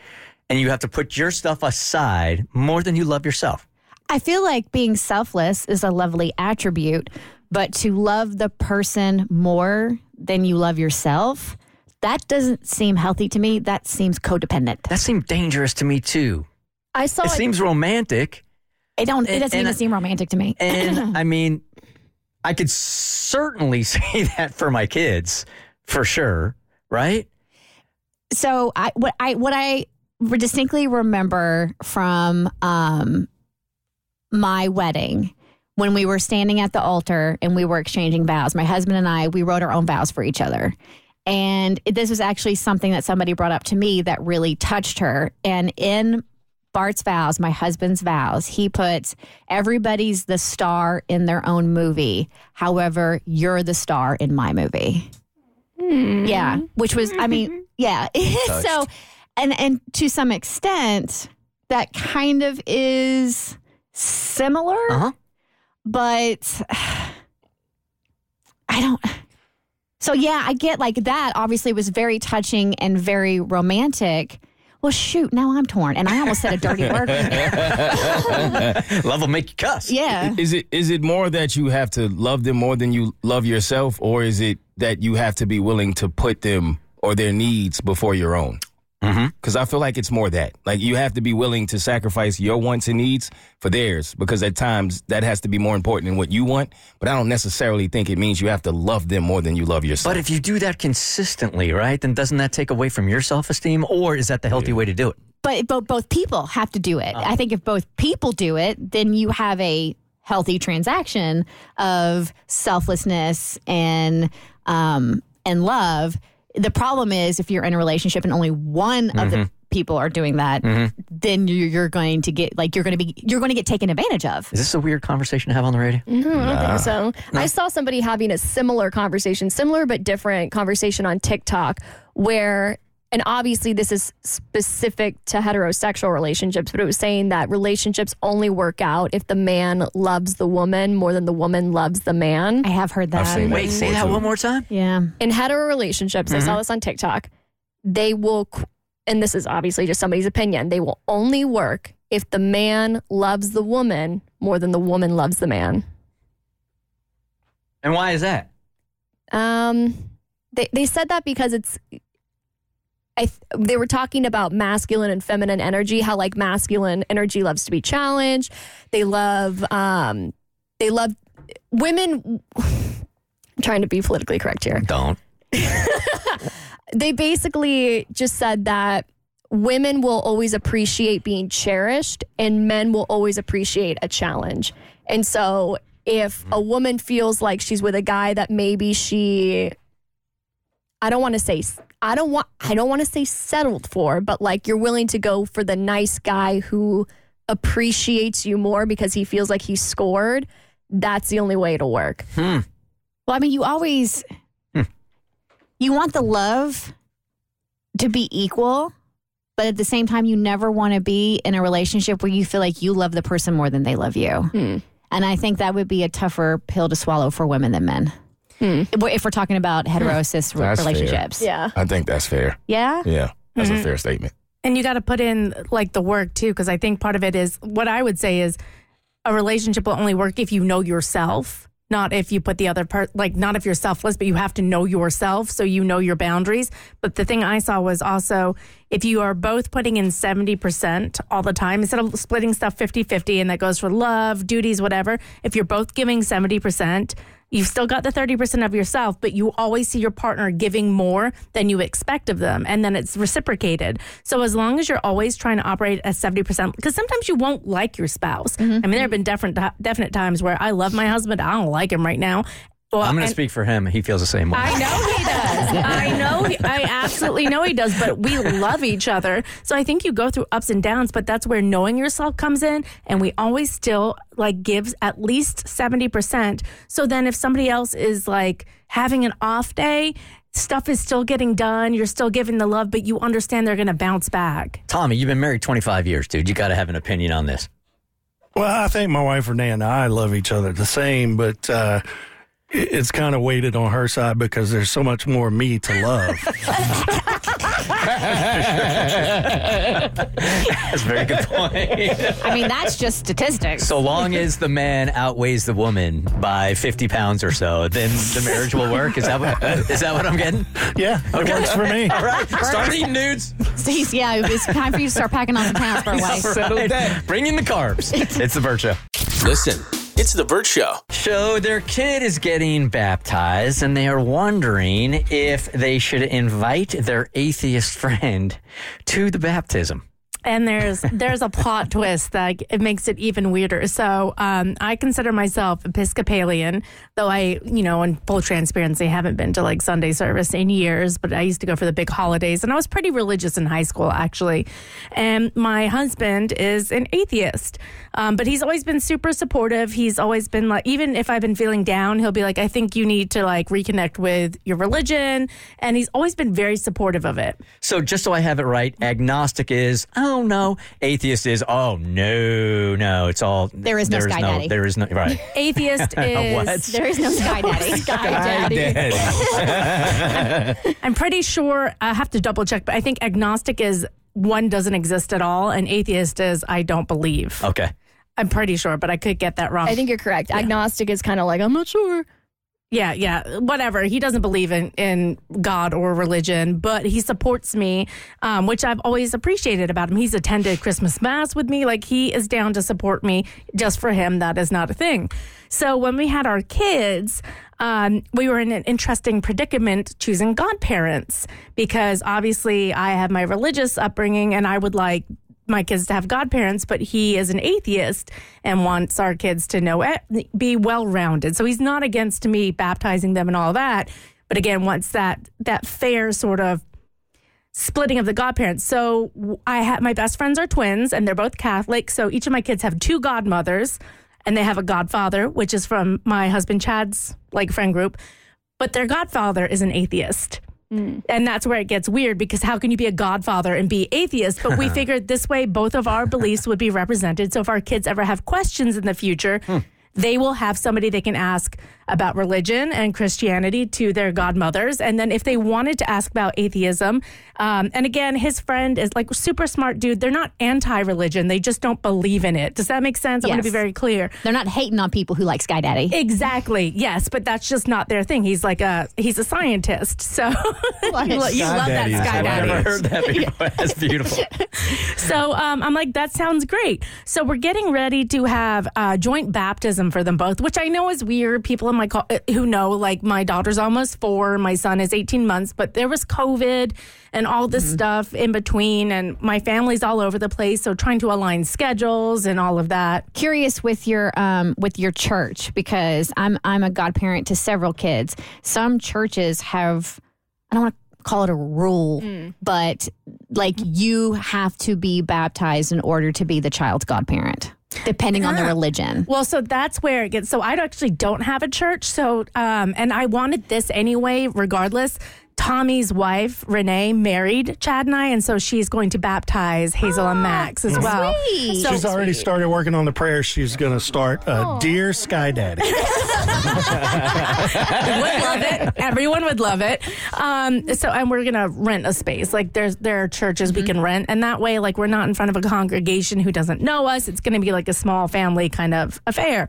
and you have to put your stuff aside more than you love yourself. I feel like being selfless is a lovely attribute, but to love the person more than you love yourself, that doesn't seem healthy to me. That seems codependent. That seemed dangerous to me too. i saw It it seems romantic. It don't. It doesn't and even seem romantic to me. And I mean, I could certainly say that for my kids, for sure, right? so I what I what I distinctly remember from um my wedding when we were standing at the altar and we were exchanging vows. My husband and I we wrote our own vows for each other. And this was actually something that somebody brought up to me that really touched her. And in Bart's vows, my husband's vows, he puts everybody's the star in their own movie. However, you're the star in my movie. Yeah, which was, I mean, yeah. so, and and to some extent, that kind of is similar, Uh-huh. But I don't. So yeah, I get like that. Obviously, was very touching and very romantic. Well, shoot, now I'm torn, and I almost said a dirty word. Love will make you cuss. yeah, Is it is it more that you have to love them more than you love yourself, or is it that you have to be willing to put them or their needs before your own. Mm-hmm. Because I feel like it's more that. Like you have to be willing to sacrifice your wants and needs for theirs. Because at times that has to be more important than what you want. But I don't necessarily think it means you have to love them more than you love yourself. But if you do that consistently, right, then doesn't that take away from your self esteem, or is that the healthy way to do it? But, but both people have to do it. I think if both people do it, then you have a healthy transaction of selflessness and um, and love. The problem is if you're in a relationship and only one of the mm-hmm. people are doing that, mm-hmm. then you're, you're going to get like you're going to be you're going to get taken advantage of. Is this a weird conversation to have on the radio? No, I don't think so. I saw somebody having a similar conversation, similar but different conversation on TikTok where and obviously this is specific to heterosexual relationships, but it was saying that relationships only work out if the man loves the woman more than the woman loves the man. I have heard that. I've seen that say that one more time. Yeah. in hetero relationships, I saw this on TikTok, they will, and this is obviously just somebody's opinion, they will only work if the man loves the woman more than the woman loves the man. And why is that? Um, they they said that because it's. I th- they were talking about masculine and feminine energy. How like masculine energy loves to be challenged. They love um, they love women. I'm trying to be politically correct here. Don't. They basically just said that women will always appreciate being cherished, and men will always appreciate a challenge. And so, if a woman feels like she's with a guy that maybe she I don't want to say I don't want I don't want to say settled for, but like you're willing to go for the nice guy who appreciates you more because he feels like he's scored. That's the only way to work. Hmm. Well, I mean, you always hmm. you want the love to be equal, but at the same time, you never want to be in a relationship where you feel like you love the person more than they love you. Hmm. And I think that would be a tougher pill to swallow for women than men. If we're- If we're talking about heterosis re- That's fair. relationships, Yeah. I think that's fair. yeah, Yeah, that's Mm-hmm. a fair statement. And you got to put in like the work too, because I think part of it is what I would say is a relationship will only work if you know yourself, not if you put the other part, like not if you're selfless, but you have to know yourself so you know your boundaries. But the thing I saw was also if you are both putting in 70% all the time, instead of splitting stuff 50 50, and that goes for love, duties, whatever, if you're both giving 70%, You've still got the 30% of yourself, but you always see your partner giving more than you expect of them. And then it's reciprocated. So as long as you're always trying to operate at 70%, because sometimes you won't like your spouse. Mm-hmm. I mean, there have been different, definite times where I love my husband. I don't like him right now. Well, I'm going to speak for him. He feels the same way. I know he does. I know. He, I absolutely know he does. But we love each other. So I think you go through ups and downs. But that's where knowing yourself comes in. And we always still like gives at least seventy percent. So then if somebody else is like having an off day. Stuff is still getting done. You're still giving the love, but you understand they're going to bounce back. Tommy, you've been married 25 years, dude. You got to have an opinion on this. Well, I think my wife Renee and I love each other the same, but uh, it- it's kind of weighted on her side because there's so much more me to love. That's a very good point. I mean, that's just statistics. so long as the man outweighs the woman by 50 pounds or so, then the marriage will work. Is that what, is that what I'm getting? yeah, it works for me. All right. Start eating, dudes. So yeah, it's time for you to start packing on some pounds for a wife. All right. Bring in the carbs. It's the Bert Show. Listen, it's The Bert Show. So their kid is getting baptized, and they are wondering if they should invite their atheist friend to the baptism. And there's there's a plot twist that it makes it even weirder. So um, I consider myself Episcopalian, though I, you know, in full transparency, haven't been to like Sunday service in years. But I used to go for the big holidays, and I was pretty religious in high school actually. And my husband is an atheist, um, but he's always been super supportive. He's always been like, even if I've been feeling down, he'll be like, "I think you need to like reconnect with your religion," and he's always been very supportive of it. So just so I have it right, agnostic is oh no, atheist is oh no no. It's all There is no Sky Daddy. There is no right. Atheist is What? There is no sky daddy. Sky Daddy. I'm pretty sure I have to double check, but I think agnostic is one doesn't exist at all, and atheist is I don't believe. Okay. I'm pretty sure, but I could get that wrong. I think you're correct. Agnostic is kind of like, I'm not sure. Yeah, yeah, whatever. He doesn't believe in, in God or religion, but he supports me, um, which I've always appreciated about him. He's attended Christmas Mass with me. Like, he is down to support me. Just for him, that is not a thing. So, when we had our kids, um, we were in an interesting predicament choosing godparents because obviously I have my religious upbringing and I would like my kids to have godparents, but he is an atheist and wants our kids to know be well rounded. So he's not against me baptizing them and all that, but again, wants that that fair sort of splitting of the godparents. So I have my best friends are twins and they're both Catholic. So each of my kids have two godmothers and they have a godfather, which is from my husband Chad's like friend group. But their godfather is an atheist. Mm. And that's where it gets weird because how can you be a godfather and be atheist? But we figured this way both of our beliefs would be represented. So if our kids ever have questions in the future, hmm. they will have somebody they can ask about religion and Christianity to their godmothers. And then if they wanted to ask about atheism, um, and again, his friend is like super smart dude. They're not anti religion, they just don't believe in it. Does that make sense? I want to be very clear. They're not hating on people who like Sky Daddy. Exactly. Yes, but that's just not their thing. He's like a he's a scientist. So you, lo- you love Daddy that Sky Daddy. I've never heard that before. That's beautiful. So um, I'm like, that sounds great. So we're getting ready to have uh, joint baptism for them both, which I know is weird. People in my co- uh, who know, like my daughter's almost four, my son is 18 months, but there was COVID and all this stuff in between, and my family's all over the place. So trying to align schedules and all of that. Curious with your um, with your church because I'm I'm a godparent to several kids. Some churches have I don't want to call it a rule, but like you have to be baptized in order to be the child's godparent, depending on the religion. Well, so that's where it gets. So I actually don't have a church. So, um, and I wanted this anyway, regardless. Tommy's wife, Renee, married Chad and I, and so she's going to baptize Hazel and Max as well. sweet. So She's already started working on the prayer. She's going to start, uh, Dear Sky Daddy. would love it. Everyone would love it. Um, so, and we're gonna rent a space. Like, there's there are churches we can rent, and that way, like, we're not in front of a congregation who doesn't know us. It's gonna be like a small family kind of affair.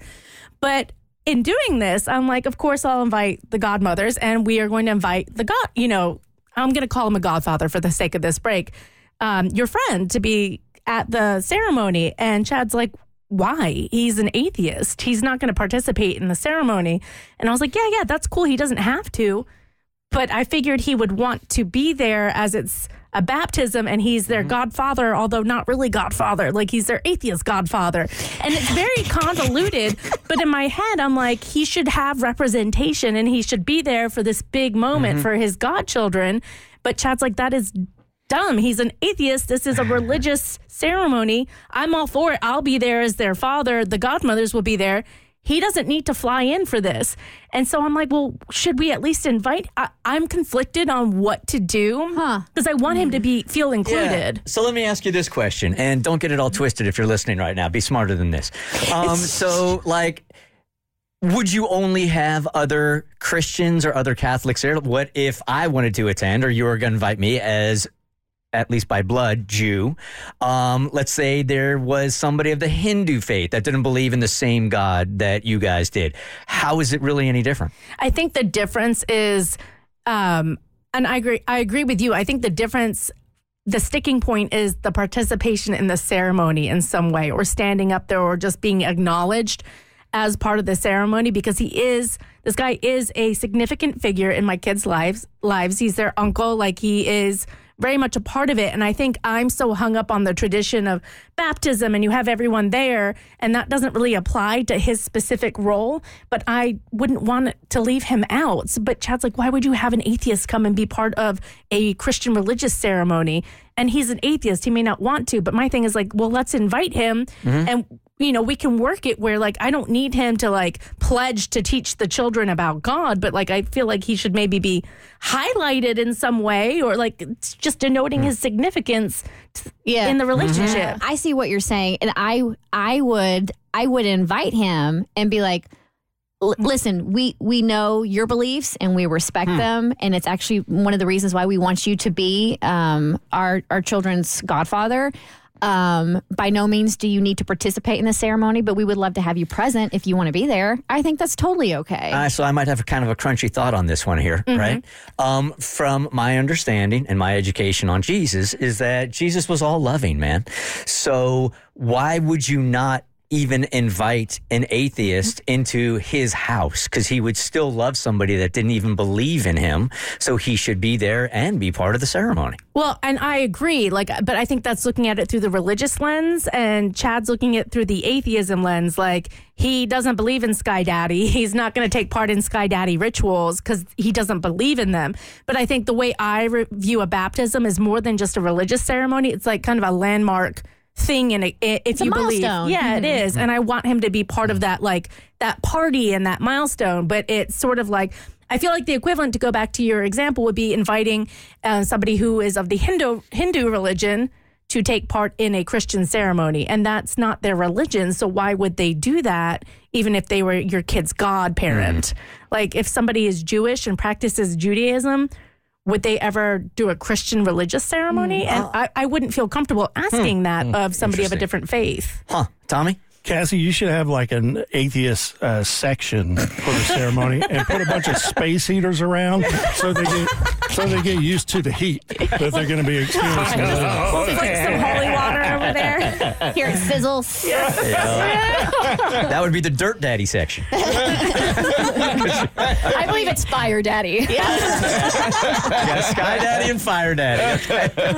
But in doing this, I'm like, of course, I'll invite the godmothers, and we are going to invite the god. You know, I'm gonna call him a godfather for the sake of this break. Um, your friend to be at the ceremony, and Chad's like, why? He's an atheist. He's not going to participate in the ceremony. And I was like, yeah, yeah, that's cool. He doesn't have to. But I figured he would want to be there as it's a baptism and he's their mm-hmm. godfather, although not really godfather. Like he's their atheist godfather. And it's very convoluted. but in my head, I'm like, he should have representation and he should be there for this big moment mm-hmm. for his godchildren. But Chad's like, that is dumb. He's an atheist. This is a religious ceremony. I'm all for it. I'll be there as their father. The godmothers will be there. He doesn't need to fly in for this. And so I'm like, well, should we at least invite? I, I'm conflicted on what to do Huh. because I want him to be feel included. So let me ask you this question, and don't get it all twisted if you're listening right now. Be smarter than this. Um, so, like, would you only have other Christians or other Catholics there? What if I wanted to attend, or you were going to invite me as at least by blood, Jew. Um, let's say there was somebody of the Hindu faith that didn't believe in the same God that you guys did. How is it really any different? I think the difference is, um, and I agree. I agree with you. I think the difference, the sticking point is the participation in the ceremony in some way, or standing up there, or just being acknowledged as part of the ceremony because he is this guy is a significant figure in my kids' lives. Lives. He's their uncle. Like he is very much a part of it. And I think I'm so hung up on the tradition of baptism and you have everyone there, and that doesn't really apply to his specific role. But I wouldn't want to leave him out. But Chad's like, why would you have an atheist come and be part of a Christian religious ceremony? And he's an atheist. He may not want to. But my thing is like, well, let's invite him mm-hmm. and you know, we can work it where like I don't need him to like pledge to teach the children about God, but like I feel like he should maybe be highlighted in some way or like just denoting his significance Yeah. in the relationship. I see what you're saying, and I I would I would invite him and be like, listen, we we know your beliefs and we respect them, and it's actually one of the reasons why we want you to be um, our our children's godfather. Um, by no means do you need to participate in the ceremony, but we would love to have you present if you want to be there. I think that's totally okay. Uh, so I might have a kind of a crunchy thought on this one here, Mhm. right? Um, from my understanding and my education on Jesus is that Jesus was all loving, man. So why would you not even invite an atheist into his house? Because he would still love somebody that didn't even believe in him. So he should be there and be part of the ceremony. Well, and I agree. Like, but I think that's looking at it through the religious lens, and Chad's looking at it through the atheism lens. Like, he doesn't believe in Sky Daddy. He's not going to take part in Sky Daddy rituals because he doesn't believe in them. But I think the way I re- view a baptism is more than just a religious ceremony. It's like kind of a landmark thing and if It's a you believe yeah it Mhm. is and i want him to be part of that like that party and that milestone but it's sort of like I feel like the equivalent to go back to your example would be inviting uh, somebody who is of the Hindu Hindu religion to take part in a Christian ceremony, and that's not their religion. So why would they do that? Even if they were your kid's godparent, like if somebody is Jewish and practices Judaism, would they ever do a Christian religious ceremony? Mm. And oh. I, I wouldn't feel comfortable asking hmm. that hmm. of somebody of a different faith. Huh, Tommy? Cassie, you should have like an atheist uh, section for the ceremony and put a bunch of space heaters around so they get so they get used to the heat that they're going to be experiencing. Like some holy water over there. Here it sizzles. that would be the Dirt Daddy section. I believe it's Fire Daddy. Yeah, Sky Daddy and Fire Daddy. Okay.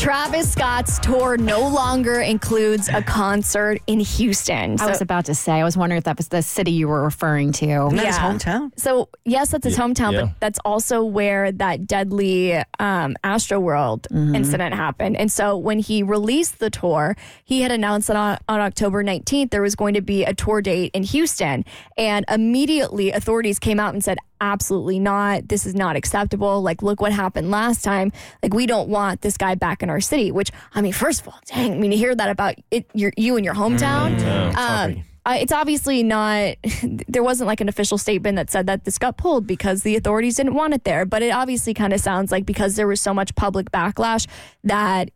Travis Scott's tour no longer includes a concert in Houston. I was about to say, I was wondering if that was the city you were referring to. Yeah. his hometown? So yes, that's his hometown, yeah. but that's also where that deadly um, Astroworld Mm-hmm. incident happened. And so when he released the tour, he had announced that on, on October 19th there was going to be a tour date in Houston, and immediately authorities came out and said. Absolutely not. This is not acceptable. Like, look what happened last time. Like, we don't want this guy back in our city. Which, I mean, first of all, dang. I mean, to hear that about it, your, you and your hometown. um, uh, it's obviously not, there wasn't like an official statement that said that this got pulled because the authorities didn't want it there. But it obviously kind of sounds like because there was so much public backlash that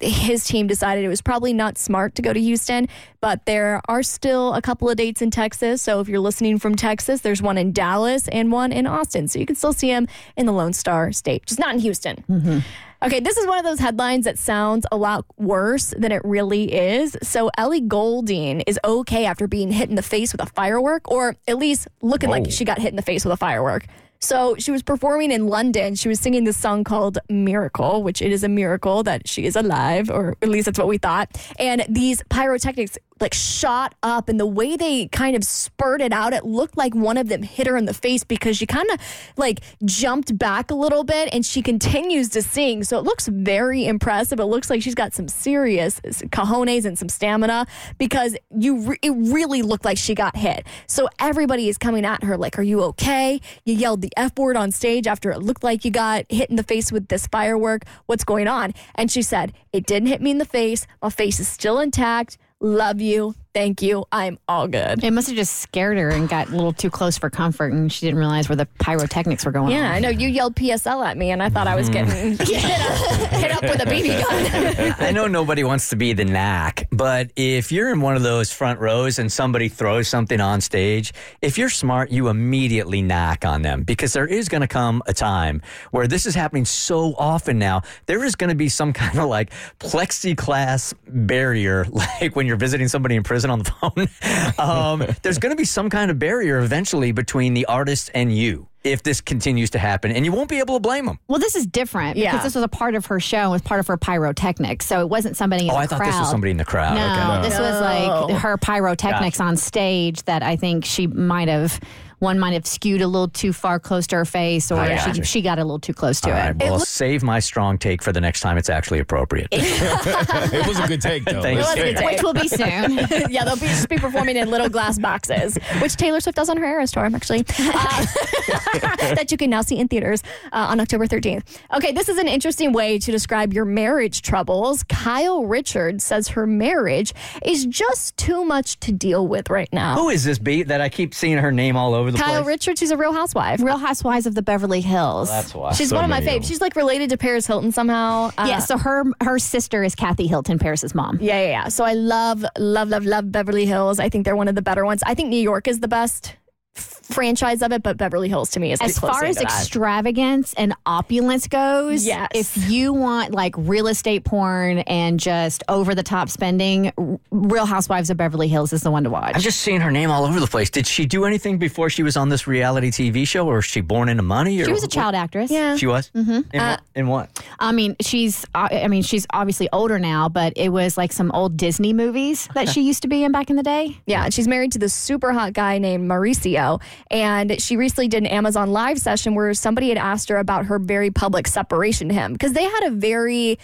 his team decided it was probably not smart to go to Houston. But there are still a couple of dates in Texas. So if you're listening from Texas, there's one in Dallas and one in Austin. So you can still see him in the Lone Star State, just not in Houston. Mm-hmm. Okay, this is one of those headlines that sounds a lot worse than it really is. So Ellie Goulding is okay after being hit in the face with a firework, or at least looking like oh. she got hit in the face with a firework. So she was performing in London. She was singing this song called Miracle, which it is a miracle that she is alive, or at least that's what we thought. And these pyrotechnics like shot up and the way they kind of spurted out, it looked like one of them hit her in the face because she kind of like jumped back a little bit and she continues to sing. So it looks very impressive. It looks like she's got some serious cojones and some stamina because you re- it really looked like she got hit. So everybody is coming at her like, "Are you okay?" You yelled the f word on stage after it looked like you got hit in the face with this firework. What's going on? And she said, "It didn't hit me in the face. My face is still intact. Love you. Thank you. I'm all good." It must have just scared her and got a little too close for comfort, and she didn't realize where the pyrotechnics were going Yeah, on. I know you yelled PSL at me, and I thought I was getting mm. hit, up, hit up with a BB gun. I know nobody wants to be the knack, but if you're in one of those front rows and somebody throws something on stage, if you're smart, you immediately knock on them because there is going to come a time where this is happening so often now. There is going to be some kind of like plexiglass barrier, like when you're visiting somebody in prison on the phone. um, there's going to be some kind of barrier eventually between the artist and you if this continues to happen, and you won't be able to blame them. Well, this is different because Yeah. this was a part of her show and was part of her pyrotechnics. So it wasn't somebody in the city. Oh, the I thought crowd. this was somebody in the crowd. No, Okay. this was like her pyrotechnics on stage that I think she might have. One might have skewed a little too far close to her face, or she, gotcha. she got a little too close to All it. right, well, I'll save my strong take for the next time it's actually appropriate. it was a good take, though. Thank It was a you. good Which will be soon. yeah, they'll be, just be performing in little glass boxes, which Taylor Swift does on her Eras tour, actually, uh, that you can now see in theaters uh, on October 13th. Okay, this is an interesting way to describe your marriage troubles. Kyle Richards says her marriage is just too much to deal with right now. Who is this beat that I keep seeing her name all over over the Kyle place? Richards, who's a Real Housewife. Real Housewives of the Beverly Hills. That's why. She's So one of my many of faves. them. She's like related to Paris Hilton somehow. Uh, yeah, so her her sister is Kathy Hilton, Paris's mom. Yeah, yeah, yeah. So I love, love, love, love Beverly Hills. I think they're one of the better ones. I think New York is the best f- franchise of it, but Beverly Hills to me is As far as to that. extravagance and opulence goes, Yes. if you want like real estate porn and just over the top spending, Real Housewives of Beverly Hills is the one to watch. I'm just seeing her name all over the place. Did she do anything before she was on this reality TV show, or was she born into money? Or she was a child actress. Yeah. She was. Mm-hmm. In, what, in what? I mean, she's uh, I mean, she's obviously older now, but it was like some old Disney movies that she used to be in back in the day. Yeah, and she's married to this super hot guy named Mauricio. And she recently did an Amazon Live session where somebody had asked her about her very public separation to him because they had a very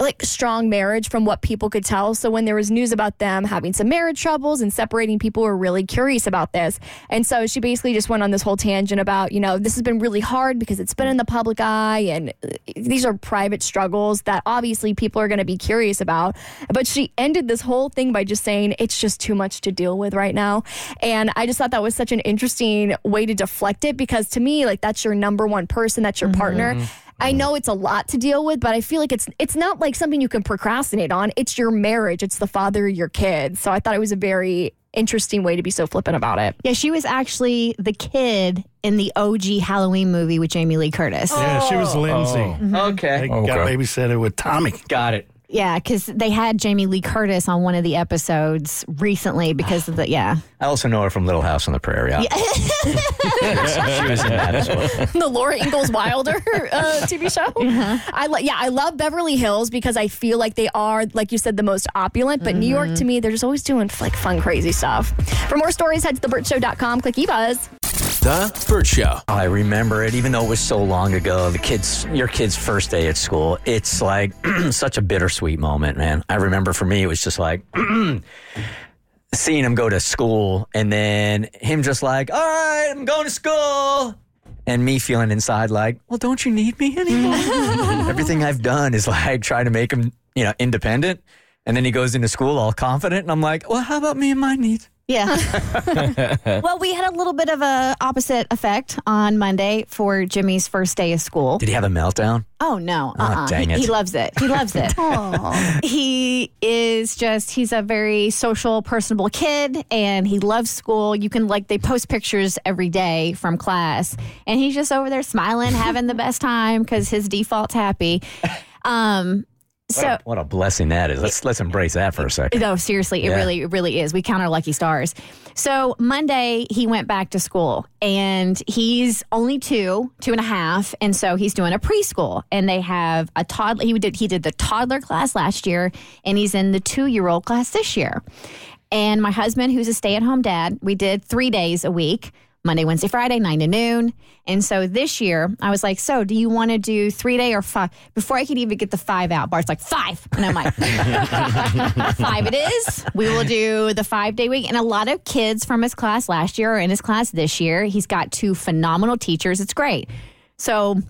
like strong marriage from what people could tell. So when there was news about them having some marriage troubles and separating, people were really curious about this. And so she basically just went on this whole tangent about, you know, this has been really hard because it's been in the public eye and uh, these are private struggles that obviously people are going to be curious about. But she ended this whole thing by just saying it's just too much to deal with right now. And I just thought that was such an interesting way to deflect it because to me, like that's your number one person, that's your partner. I know it's a lot to deal with, but I feel like it's it's not like something you can procrastinate on. It's your marriage. It's the father of your kids. So I thought it was a very interesting way to be so flippant about it. Yeah, she was actually the kid in the OG Halloween movie with Jamie Lee Curtis. Yeah, she was Lindsay. Mm-hmm. Okay. They got Okay. babysitted with Tommy. Got it. Yeah, because they had Jamie Lee Curtis on one of the episodes recently because of the yeah. I also know her from Little House on the Prairie. Yeah. she was in that as well. the Laura Ingalls Wilder uh, TV show. I lo- yeah, I love Beverly Hills because I feel like they are, like you said, the most opulent. But New York, to me, they're just always doing like fun, crazy stuff. For more stories, head to thebertshow.com. Click eBuzz. The Bert Show. I remember it, even though it was so long ago. The kids, your kid's first day at school, it's like such a bittersweet moment, man. I remember for me, it was just like seeing him go to school and then him just like, all right, I'm going to school. And me feeling inside like, well, don't you need me anymore? Everything I've done is like trying to make him, you know, independent. And then he goes into school all confident. And I'm like, well, how about me and my needs? Yeah. well, we had a little bit of a opposite effect on Monday for Jimmy's first day of school. Did he have a meltdown? Oh no! Uh-uh. dang he, it. he loves it. He loves it. he is just he's a very social, personable kid, and he loves school. You can like they post pictures every day from class, and he's just over there smiling, having the best time because his default's happy. Um, What, so a, what a blessing that is. Let's let's embrace that for a second. no, seriously, it Yeah. really, it really is. We count our lucky stars. So Monday he went back to school, and he's only two, two and a half, and so he's doing a preschool, and they have a toddler. He did he did the toddler class last year, and he's in the two year old class this year. And my husband, who's a stay at home dad, we did three days a week. Monday, Wednesday, Friday, nine to noon. And so this year, I was like, So, do you want to do three day or five? Before I could even get the five out, Bart's like, Five. And I'm like, Five it is. We will do the five day week. And a lot of kids from his class last year are in his class this year. He's got two phenomenal teachers. It's great. So,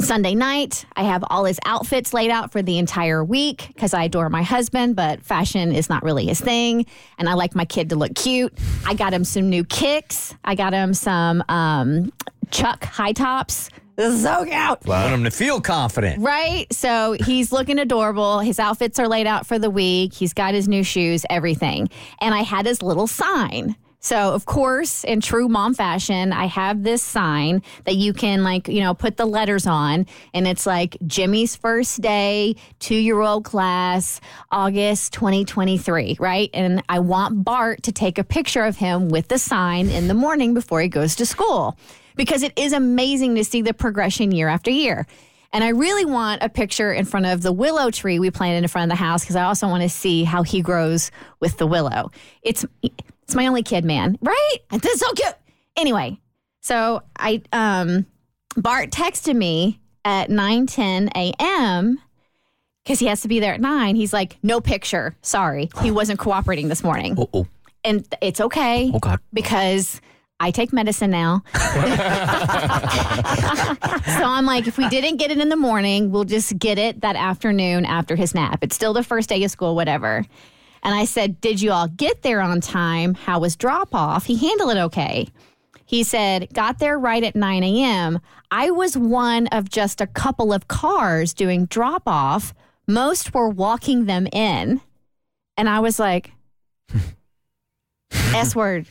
Sunday night, I have all his outfits laid out for the entire week because I adore my husband, but fashion is not really his thing. And I like my kid to look cute. I got him some new kicks. I got him some um, Chuck high tops. This is so cute. Want him to feel confident. Right? So he's looking adorable. His outfits are laid out for the week. He's got his new shoes, everything. And I had his little sign. So, of course, in true mom fashion, I have this sign that you can, like, you know, put the letters on. And it's like Jimmy's first day, two year old class, August 2023, right? And I want Bart to take a picture of him with the sign in the morning before he goes to school because it is amazing to see the progression year after year. And I really want a picture in front of the willow tree we planted in front of the house because I also want to see how he grows with the willow. It's it's my only kid, man. Right? That's so cute. Anyway, so I um Bart texted me at 9 10 a.m. because he has to be there at nine. He's like, no picture. Sorry. He wasn't cooperating this morning. Oh, And it's okay oh God. because I take medicine now. so I'm like, if we didn't get it in the morning, we'll just get it that afternoon after his nap. It's still the first day of school, whatever. And I said, Did you all get there on time? How was drop off? He handled it okay. He said, got there right at 9 a.m. I was one of just a couple of cars doing drop off. Most were walking them in. And I was like, S word,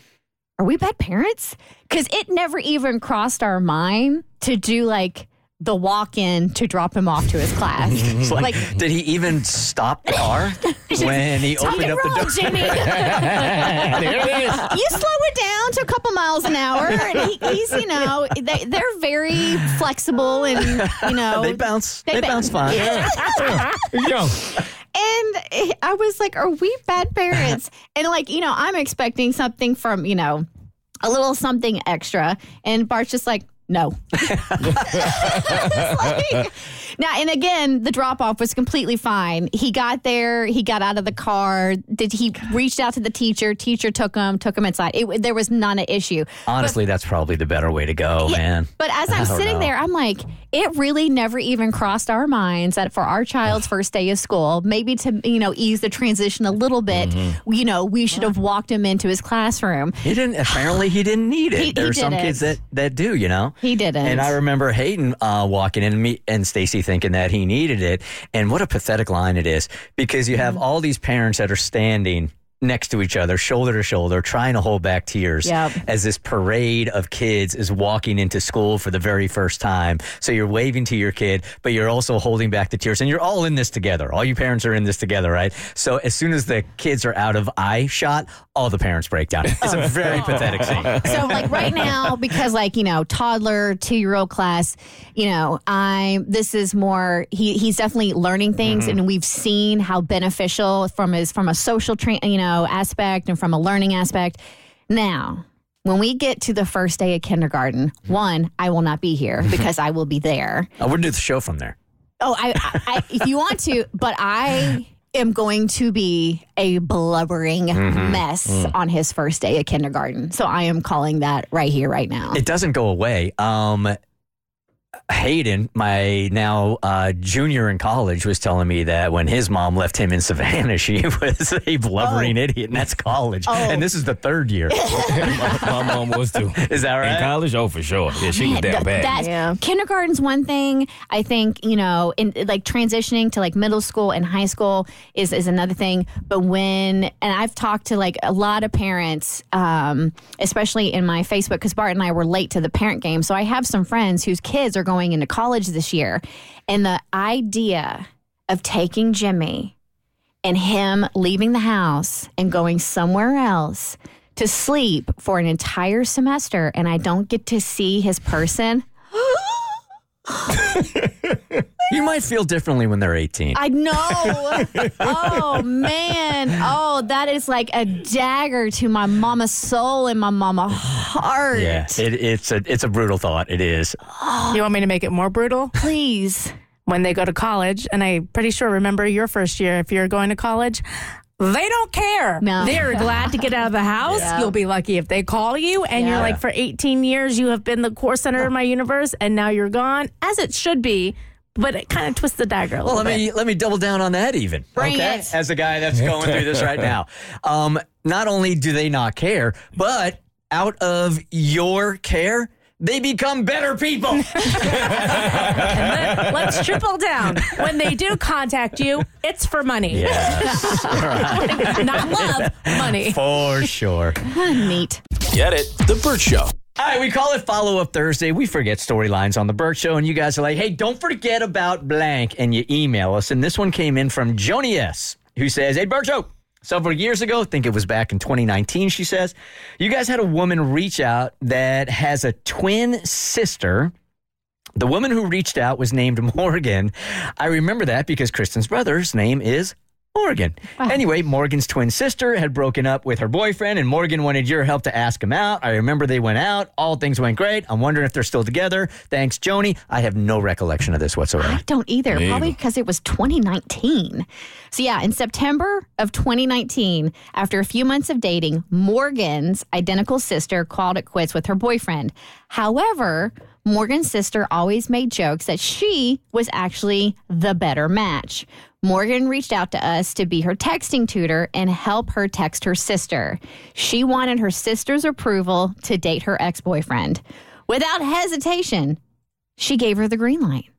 are we bad parents? Because it never even crossed our mind to do like the walk in to drop him off to his class. Like, like, did he even stop the car when he opened up roll, the door? Jimmy. you slow it down to a couple miles an hour, and he, he's you know they, they're very flexible and you know they bounce. They, They ba- bounce fine. Yo, And I was like, are we bad parents? and like, you know, I'm expecting something from, you know, a little something extra. And Bart's just like, no. Like- now, and again, the drop off was completely fine. He got there, he got out of the car. Did he reached out to the teacher? Teacher took him, took him inside. It, there was not an issue. Honestly, that's probably the better way to go, man. But as I'm sitting know. there, I'm like, it really never even crossed our minds that for our child's first day of school, maybe to you know ease the transition a little bit, Mm-hmm. you know, we should have walked him into his classroom. He didn't. Apparently, he didn't need it. He- he there are some didn't. kids that that do, you know. He didn't. And I remember Hayden uh, walking in and me and Stacy thinking that he needed it. And what a pathetic line it is because you Mm-hmm. have all these parents that are standing next to each other, shoulder to shoulder, trying to hold back tears Yep. as this parade of kids is walking into school for the very first time. So you're waving to your kid, but you're also holding back the tears. And you're all in this together. All you parents are in this together, right? So as soon as the kids are out of eye shot, all the parents break down. It's a very pathetic scene. so like right now because like you know toddler two year old class you know i this is more he he's definitely learning things Mm-hmm. and we've seen how beneficial from his from a social tra- you know aspect and from a learning aspect now when we get to the first day of kindergarten one i will not be here because i will be there I would do the show from there. Oh, I, I, I if you want to, but I am going to be a blubbering Mm-hmm. mess Mm. on his first day of kindergarten. So I am calling that right here, right now. It doesn't go away. Um, Hayden, my now uh, junior in college, was telling me that when his mom left him in Savannah, she was a blubbering idiot, and that's college. And this is the third year. my, my mom was too. Is that In right? college, oh for sure. Yeah, she was that th- bad. that's- Yeah. kindergarten's one thing. I think you know, in like transitioning to like middle school and high school is is another thing. But when and I've talked to like a lot of parents, um, especially in my Facebook, because Bart and I were late to the parent game, so I have some friends whose kids are going into college this year, and the idea of taking Jimmy and him leaving the house and going somewhere else to sleep for an entire semester and I don't get to see his person. You might feel differently when they're 18. I know. oh man. Oh, that is like a dagger to my mama's soul and my mama heart. yeah, it, it's a it's a brutal thought. It is. You want me to make it more brutal? Please. When they go to college, and I'm pretty sure, remember your first year, if you're going to college, they don't care. No. They're glad to get out of the house. You'll be lucky if they call you. And you're like, for 18 years, you have been the core center of my universe, and now you're gone, as it should be. But it kind of twists the dagger a Well, let bit. me let me double down on that even. Bring okay, it. as a guy that's going through this right now. Um, not only do they not care, but out of your care, they become better people. Let, us triple down. When they do contact you, it's for money. yes, Not love, money. for sure. Neat. Get it? The Bert Show. All right, we call it Follow Up Thursday. We forget storylines on the Bert Show, and you guys are like, "Hey, don't forget about blank," and you email us. And this one came in from Joni S, who says, "Hey, Bert Show." Several years ago, I think it was back in 2019, she says, you guys had a woman reach out that has a twin sister. The woman who reached out was named Morgan. I remember that because Kristen's brother's name is Morgan. Ah. Anyway, Morgan's twin sister had broken up with her boyfriend, and Morgan wanted your help to ask him out. I remember they went out. All things went great. I'm wondering if they're still together. Thanks, Joni. I have no recollection of this whatsoever. I don't either. Me Probably because it was 2019. So, yeah, in September of 2019, after a few months of dating, Morgan's identical sister called it quits with her boyfriend. However, Morgan's sister always made jokes that she was actually the better match. Morgan reached out to us to be her texting tutor and help her text her sister. She wanted her sister's approval to date her ex boyfriend. Without hesitation, she gave her the green light.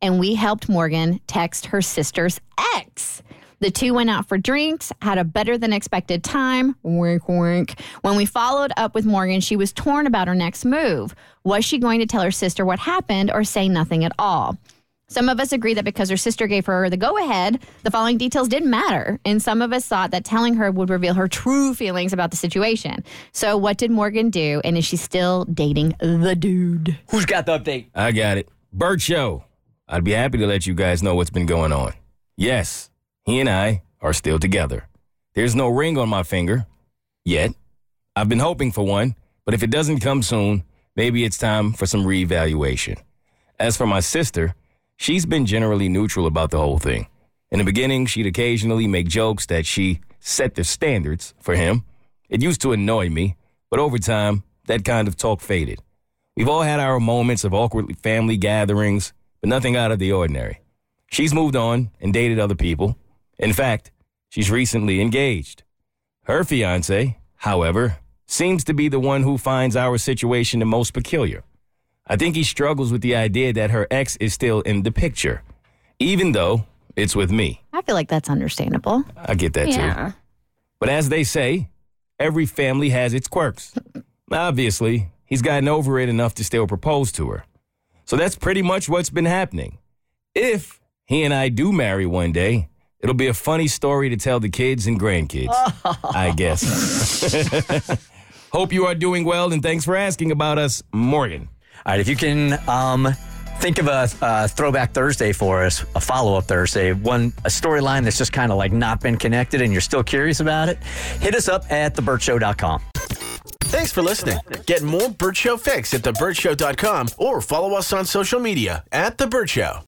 And we helped Morgan text her sister's ex. The two went out for drinks, had a better than expected time. Wink, wink. When we followed up with Morgan, she was torn about her next move. Was she going to tell her sister what happened or say nothing at all? Some of us agree that because her sister gave her the go ahead, the following details didn't matter. And some of us thought that telling her would reveal her true feelings about the situation. So, what did Morgan do? And is she still dating the dude? Who's got the update? I got it. Bert Show. I'd be happy to let you guys know what's been going on. Yes, he and I are still together. There's no ring on my finger yet. I've been hoping for one, but if it doesn't come soon, maybe it's time for some reevaluation. As for my sister, she's been generally neutral about the whole thing. In the beginning, she'd occasionally make jokes that she set the standards for him. It used to annoy me, but over time, that kind of talk faded. We've all had our moments of awkward family gatherings, but nothing out of the ordinary. She's moved on and dated other people. In fact, she's recently engaged. Her fiance, however, seems to be the one who finds our situation the most peculiar. I think he struggles with the idea that her ex is still in the picture, even though it's with me. I feel like that's understandable. I get that too. But as they say, every family has its quirks. Obviously, he's gotten over it enough to still propose to her. So that's pretty much what's been happening. If he and I do marry one day, it'll be a funny story to tell the kids and grandkids, I guess. Hope you are doing well, and thanks for asking about us, Morgan. All right, if you can um, think of a uh, throwback Thursday for us, a follow up Thursday, one a storyline that's just kind of like not been connected, and you're still curious about it, hit us up at thebertshow.com. Thanks for listening. Get more Bert Show fix at thebertshow.com or follow us on social media at The Bert Show.